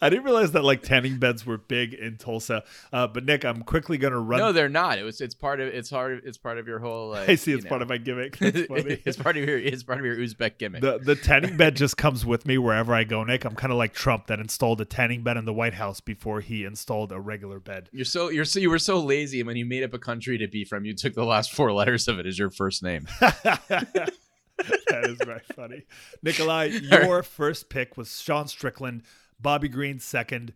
I didn't realize that like tanning beds were big in Tulsa. Uh, but Nick, I'm quickly gonna run. No, they're not. It was. It's part of. It's of. It's part of your whole. Like, I see. It's know. part of my gimmick. Funny. it's part of your. It's part of your Uzbek gimmick. The the tanning bed just comes with me wherever I go, Nick. I'm kind of like Trump that installed a tanning bed in the White House before he installed a regular bed. You're so you're so you were so lazy and when you made up a country to be from. You took the last four letters of it as your first name. that is very funny. Nikolai, your first pick was Sean Strickland, Bobby Green second.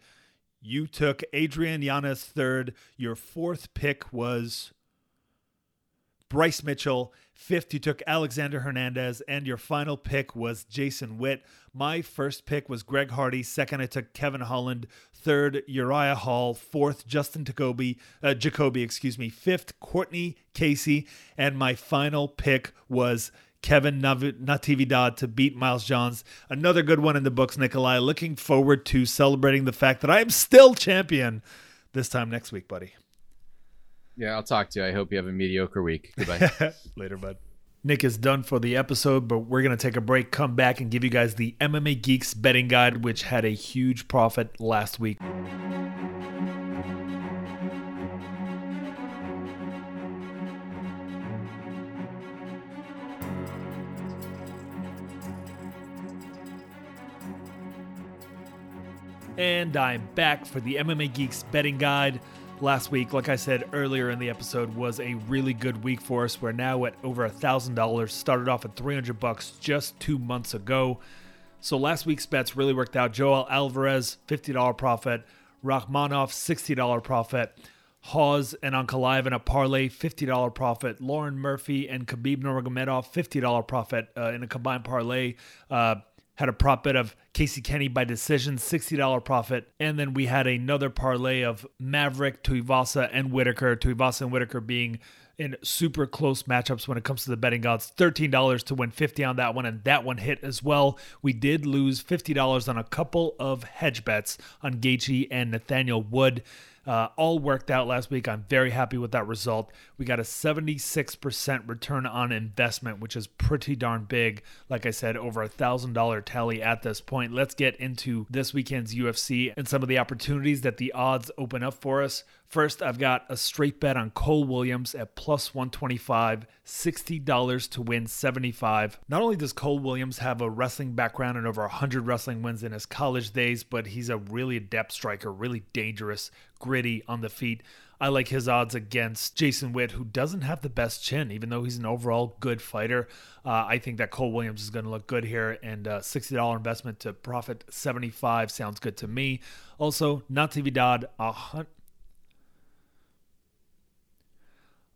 You took Adrian Yanez third. Your fourth pick was Bryce Mitchell. Fifth, you took Alexander Hernandez. And your final pick was Jason Witt. My first pick was Greg Hardy. Second, I took Kevin Holland. Third, Urijah Hall. Fourth, Justin Jacoby, uh, Jacoby, excuse me. Fifth, Courtney Casey. And my final pick was Kevin Natividad to beat Miles Johns. Another good one in the books, Nikolai. Looking forward to celebrating the fact that I am still champion this time next week, buddy. Yeah, I'll talk to you. I hope you have a mediocre week. Goodbye. Later, bud. Nick is done for the episode, but we're going to take a break, come back, and give you guys the MMA Geeks betting guide, which had a huge profit last week. And I'm back for the MMA Geeks betting guide. Last week, like I said earlier in the episode, was a really good week for us. We're now at over a thousand dollars. Started off at 300 bucks just two months ago. So last week's bets really worked out. Joel Alvarez, $50 profit. Rakhmonov, $60 profit. Hawes and Ankalaev in a parlay, $50 profit. Lauren Murphy and Khabib Nurmagomedov, $50 profit uh, in a combined parlay. Uh, had a prop bet of Casey Kenney by decision, $60 profit. And then we had another parlay of Maverick, Tuivasa, and Whittaker. Tuivasa and Whittaker being in super close matchups when it comes to the betting odds. $13 to win 50 on that one, and that one hit as well. We did lose $50 on a couple of hedge bets on Gaethje and Nathaniel Wood. Uh, all worked out last week. I'm very happy with that result. We got a 76% return on investment, which is pretty darn big. Like I said, over a $1,000 tally at this point. Let's get into this weekend's UFC and some of the opportunities that the odds open up for us. First, I've got a straight bet on Cole Williams at plus 125, $60 to win 75. Not only does Cole Williams have a wrestling background and over 100 wrestling wins in his college days, but he's a really adept striker, really dangerous, gritty on the feet. I like his odds against Jason Witt, who doesn't have the best chin, even though he's an overall good fighter. Uh, I think that Cole Williams is going to look good here, and uh, $60 investment to profit 75 sounds good to me. Also, Natividad, a hundred.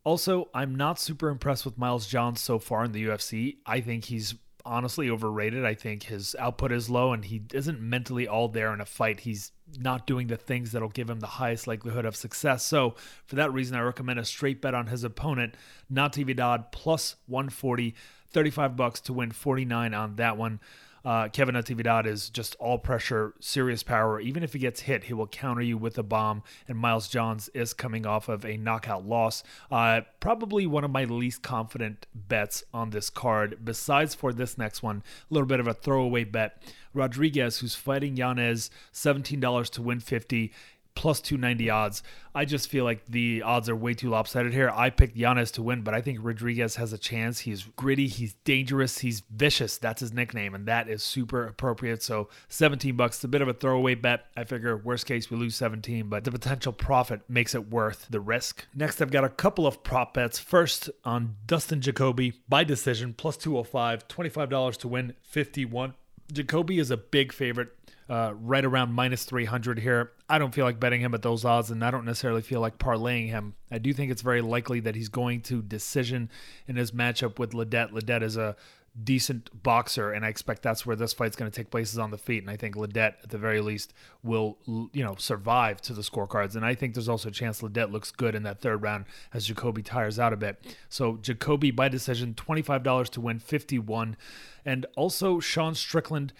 Also, I'm not super impressed with Miles Johns so far in the UFC. I think he's honestly overrated. I think his output is low and he isn't mentally all there in a fight. He's not doing the things that'll give him the highest likelihood of success. So, for that reason, I recommend a straight bet on his opponent, Natividad plus 140, 35 bucks to win 49 on that one. Uh, Kevin Natividad is just all pressure, serious power. Even if he gets hit, he will counter you with a bomb. And Miles Johns is coming off of a knockout loss. Uh, probably one of my least confident bets on this card. Besides for this next one, a little bit of a throwaway bet. Rodriguez, who's fighting Yanez, $17 to win 50 plus 290 odds. I just feel like the odds are way too lopsided here. I picked Yanez to win, but I think Rodriguez has a chance. He's gritty, he's dangerous, he's vicious. That's his nickname, and that is super appropriate. So 17 bucks, it's a bit of a throwaway bet. I figure worst case we lose 17, but the potential profit makes it worth the risk. Next, I've got a couple of prop bets. First on Dustin Jacoby by decision, plus 205, $25 to win 51. Jacoby is a big favorite uh, right around minus 300 here. I don't feel like betting him at those odds, and I don't necessarily feel like parlaying him. I do think it's very likely that he's going to decision in his matchup with Ledet. Ledet is a decent boxer, and I expect that's where this fight's going to take place is on the feet. And I think Ledet, at the very least, will you know survive to the scorecards. And I think there's also a chance Ledet looks good in that third round as Jacoby tires out a bit. So Jacoby by decision, twenty five dollars to win fifty one, and also Sean Strickland.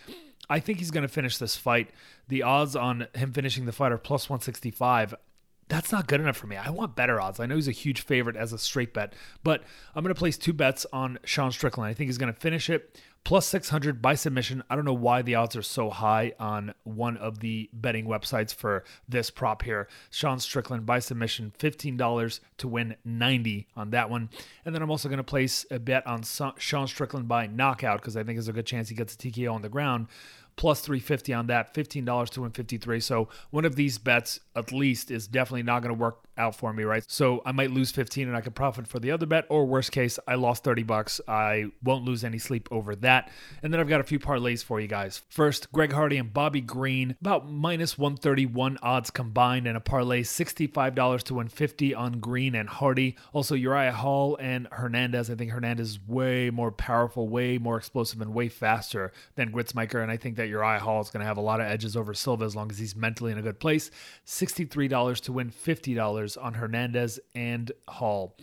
I think he's going to finish this fight. The odds on him finishing the fight are plus 165. That's not good enough for me. I want better odds. I know he's a huge favorite as a straight bet, but I'm going to place two bets on Sean Strickland. I think he's going to finish it plus 600 by submission. I don't know why the odds are so high on one of the betting websites for this prop here. Sean Strickland by submission, $15 to win 90 on that one. And then I'm also going to place a bet on Sean Strickland by knockout because I think there's a good chance he gets a TKO on the ground plus 350 on that, $15 to win 53. So one of these bets at least is definitely not going to work out for me, right? So I might lose 15 and I could profit for the other bet, or worst case, I lost 30 bucks. I won't lose any sleep over that. And then I've got a few parlays for you guys. First, Greg Hardy and Bobby Green, about minus 131 odds combined in a parlay, $65 to win 50 on Green and Hardy. Also, Urijah Hall and Hernandez. I think Hernandez is way more powerful, way more explosive, and way faster than Gruetzemacher. And I think that Urijah Hall is going to have a lot of edges over Silva as long as he's mentally in a good place. $63 to win $50 on Hernandez and Hall.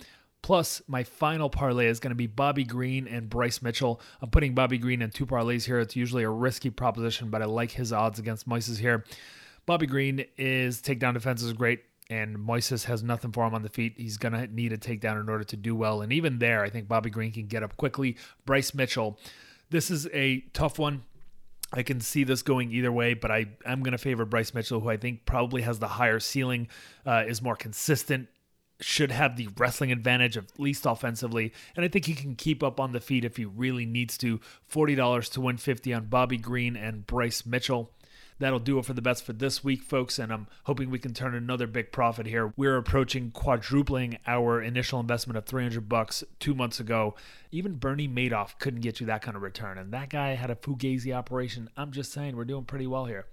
Plus, my final parlay is going to be Bobby Green and Bryce Mitchell. I'm putting Bobby Green in two parlays here. It's usually a risky proposition, but I like his odds against Moises here. Bobby Green is takedown defense is great, and Moises has nothing for him on the feet. He's going to need a takedown in order to do well. And even there, I think Bobby Green can get up quickly. Bryce Mitchell, this is a tough one. I can see this going either way, but I am going to favor Bryce Mitchell, who I think probably has the higher ceiling, uh, is more consistent, should have the wrestling advantage, at least offensively. And I think he can keep up on the feet if he really needs to. $40 to win 50 on Bobby Green and Bryce Mitchell. That'll do it for the bets for this week, folks, and I'm hoping we can turn another big profit here. We're approaching quadrupling our initial investment of 300 bucks two months ago. Even Bernie Madoff couldn't get you that kind of return, and that guy had a fugazi operation. I'm just saying, we're doing pretty well here.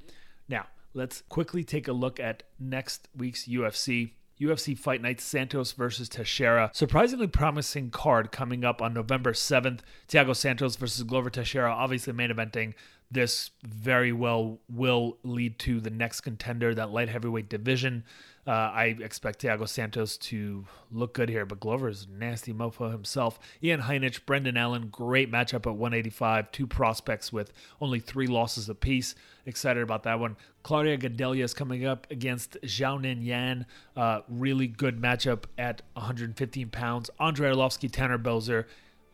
Now, let's quickly take a look at next week's UFC. UFC Fight Night Santos versus Teixeira. Surprisingly promising card coming up on November 7th. Thiago Santos versus Glover Teixeira, obviously main eventing this very well will lead to the next contender, that light heavyweight division. Uh, I expect Thiago Santos to look good here, but Glover's nasty mofo himself. Ian Heinisch, Brendan Allen, great matchup at 185. Two prospects with only three losses apiece. Excited about that one. Claudia Gadelha is coming up against Xiaonan Yan. Uh, really good matchup at 115 pounds. Andrei Arlovski, Tanner Boser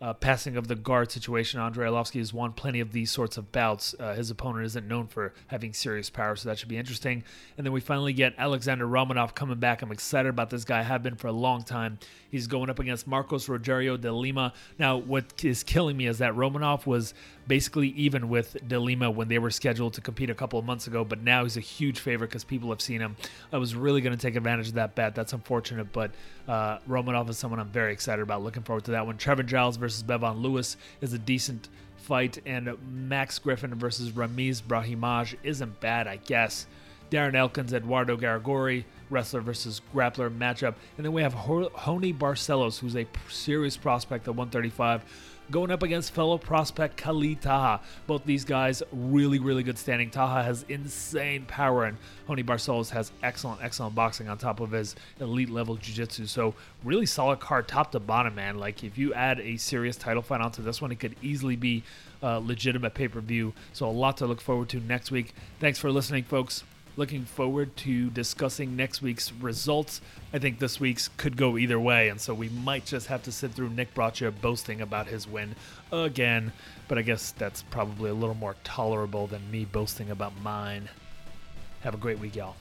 uh, passing of the guard situation. Andrei Arlovski has won plenty of these sorts of bouts. Uh, his opponent isn't known for having serious power, so that should be interesting. And then we finally get Alexander Romanov coming back. I'm excited about this guy. I have been for a long time. He's going up against Marcos Rogerio de Lima. Now, what is killing me is that Romanov was basically even with de Lima when they were scheduled to compete a couple of months ago, but now he's a huge favorite because people have seen him. I was really going to take advantage of that bet. That's unfortunate, but uh, Romanov is someone I'm very excited about. Looking forward to that one. Trevor Giles versus Bevon Lewis is a decent fight, and Max Griffin versus Ramiz Brahimaj isn't bad, I guess. Darren Elkins, Eduardo Garagorri, wrestler versus grappler matchup. And then we have Raoni Barcelos, who's a serious prospect at 135, going up against fellow prospect Khalid Taha. Both these guys really, really good standing. Taha has insane power, and Raoni Barcelos has excellent, excellent boxing on top of his elite level jiu-jitsu. So really solid card top to bottom, man. Like if you add a serious title fight onto this one, it could easily be uh, legitimate pay-per-view. So a lot to look forward to next week. Thanks for listening, folks. Looking forward to discussing next week's results. I think this week's could go either way, and so we might just have to sit through Nick Braccia boasting about his win again. But I guess that's probably a little more tolerable than me boasting about mine. Have a great week, y'all.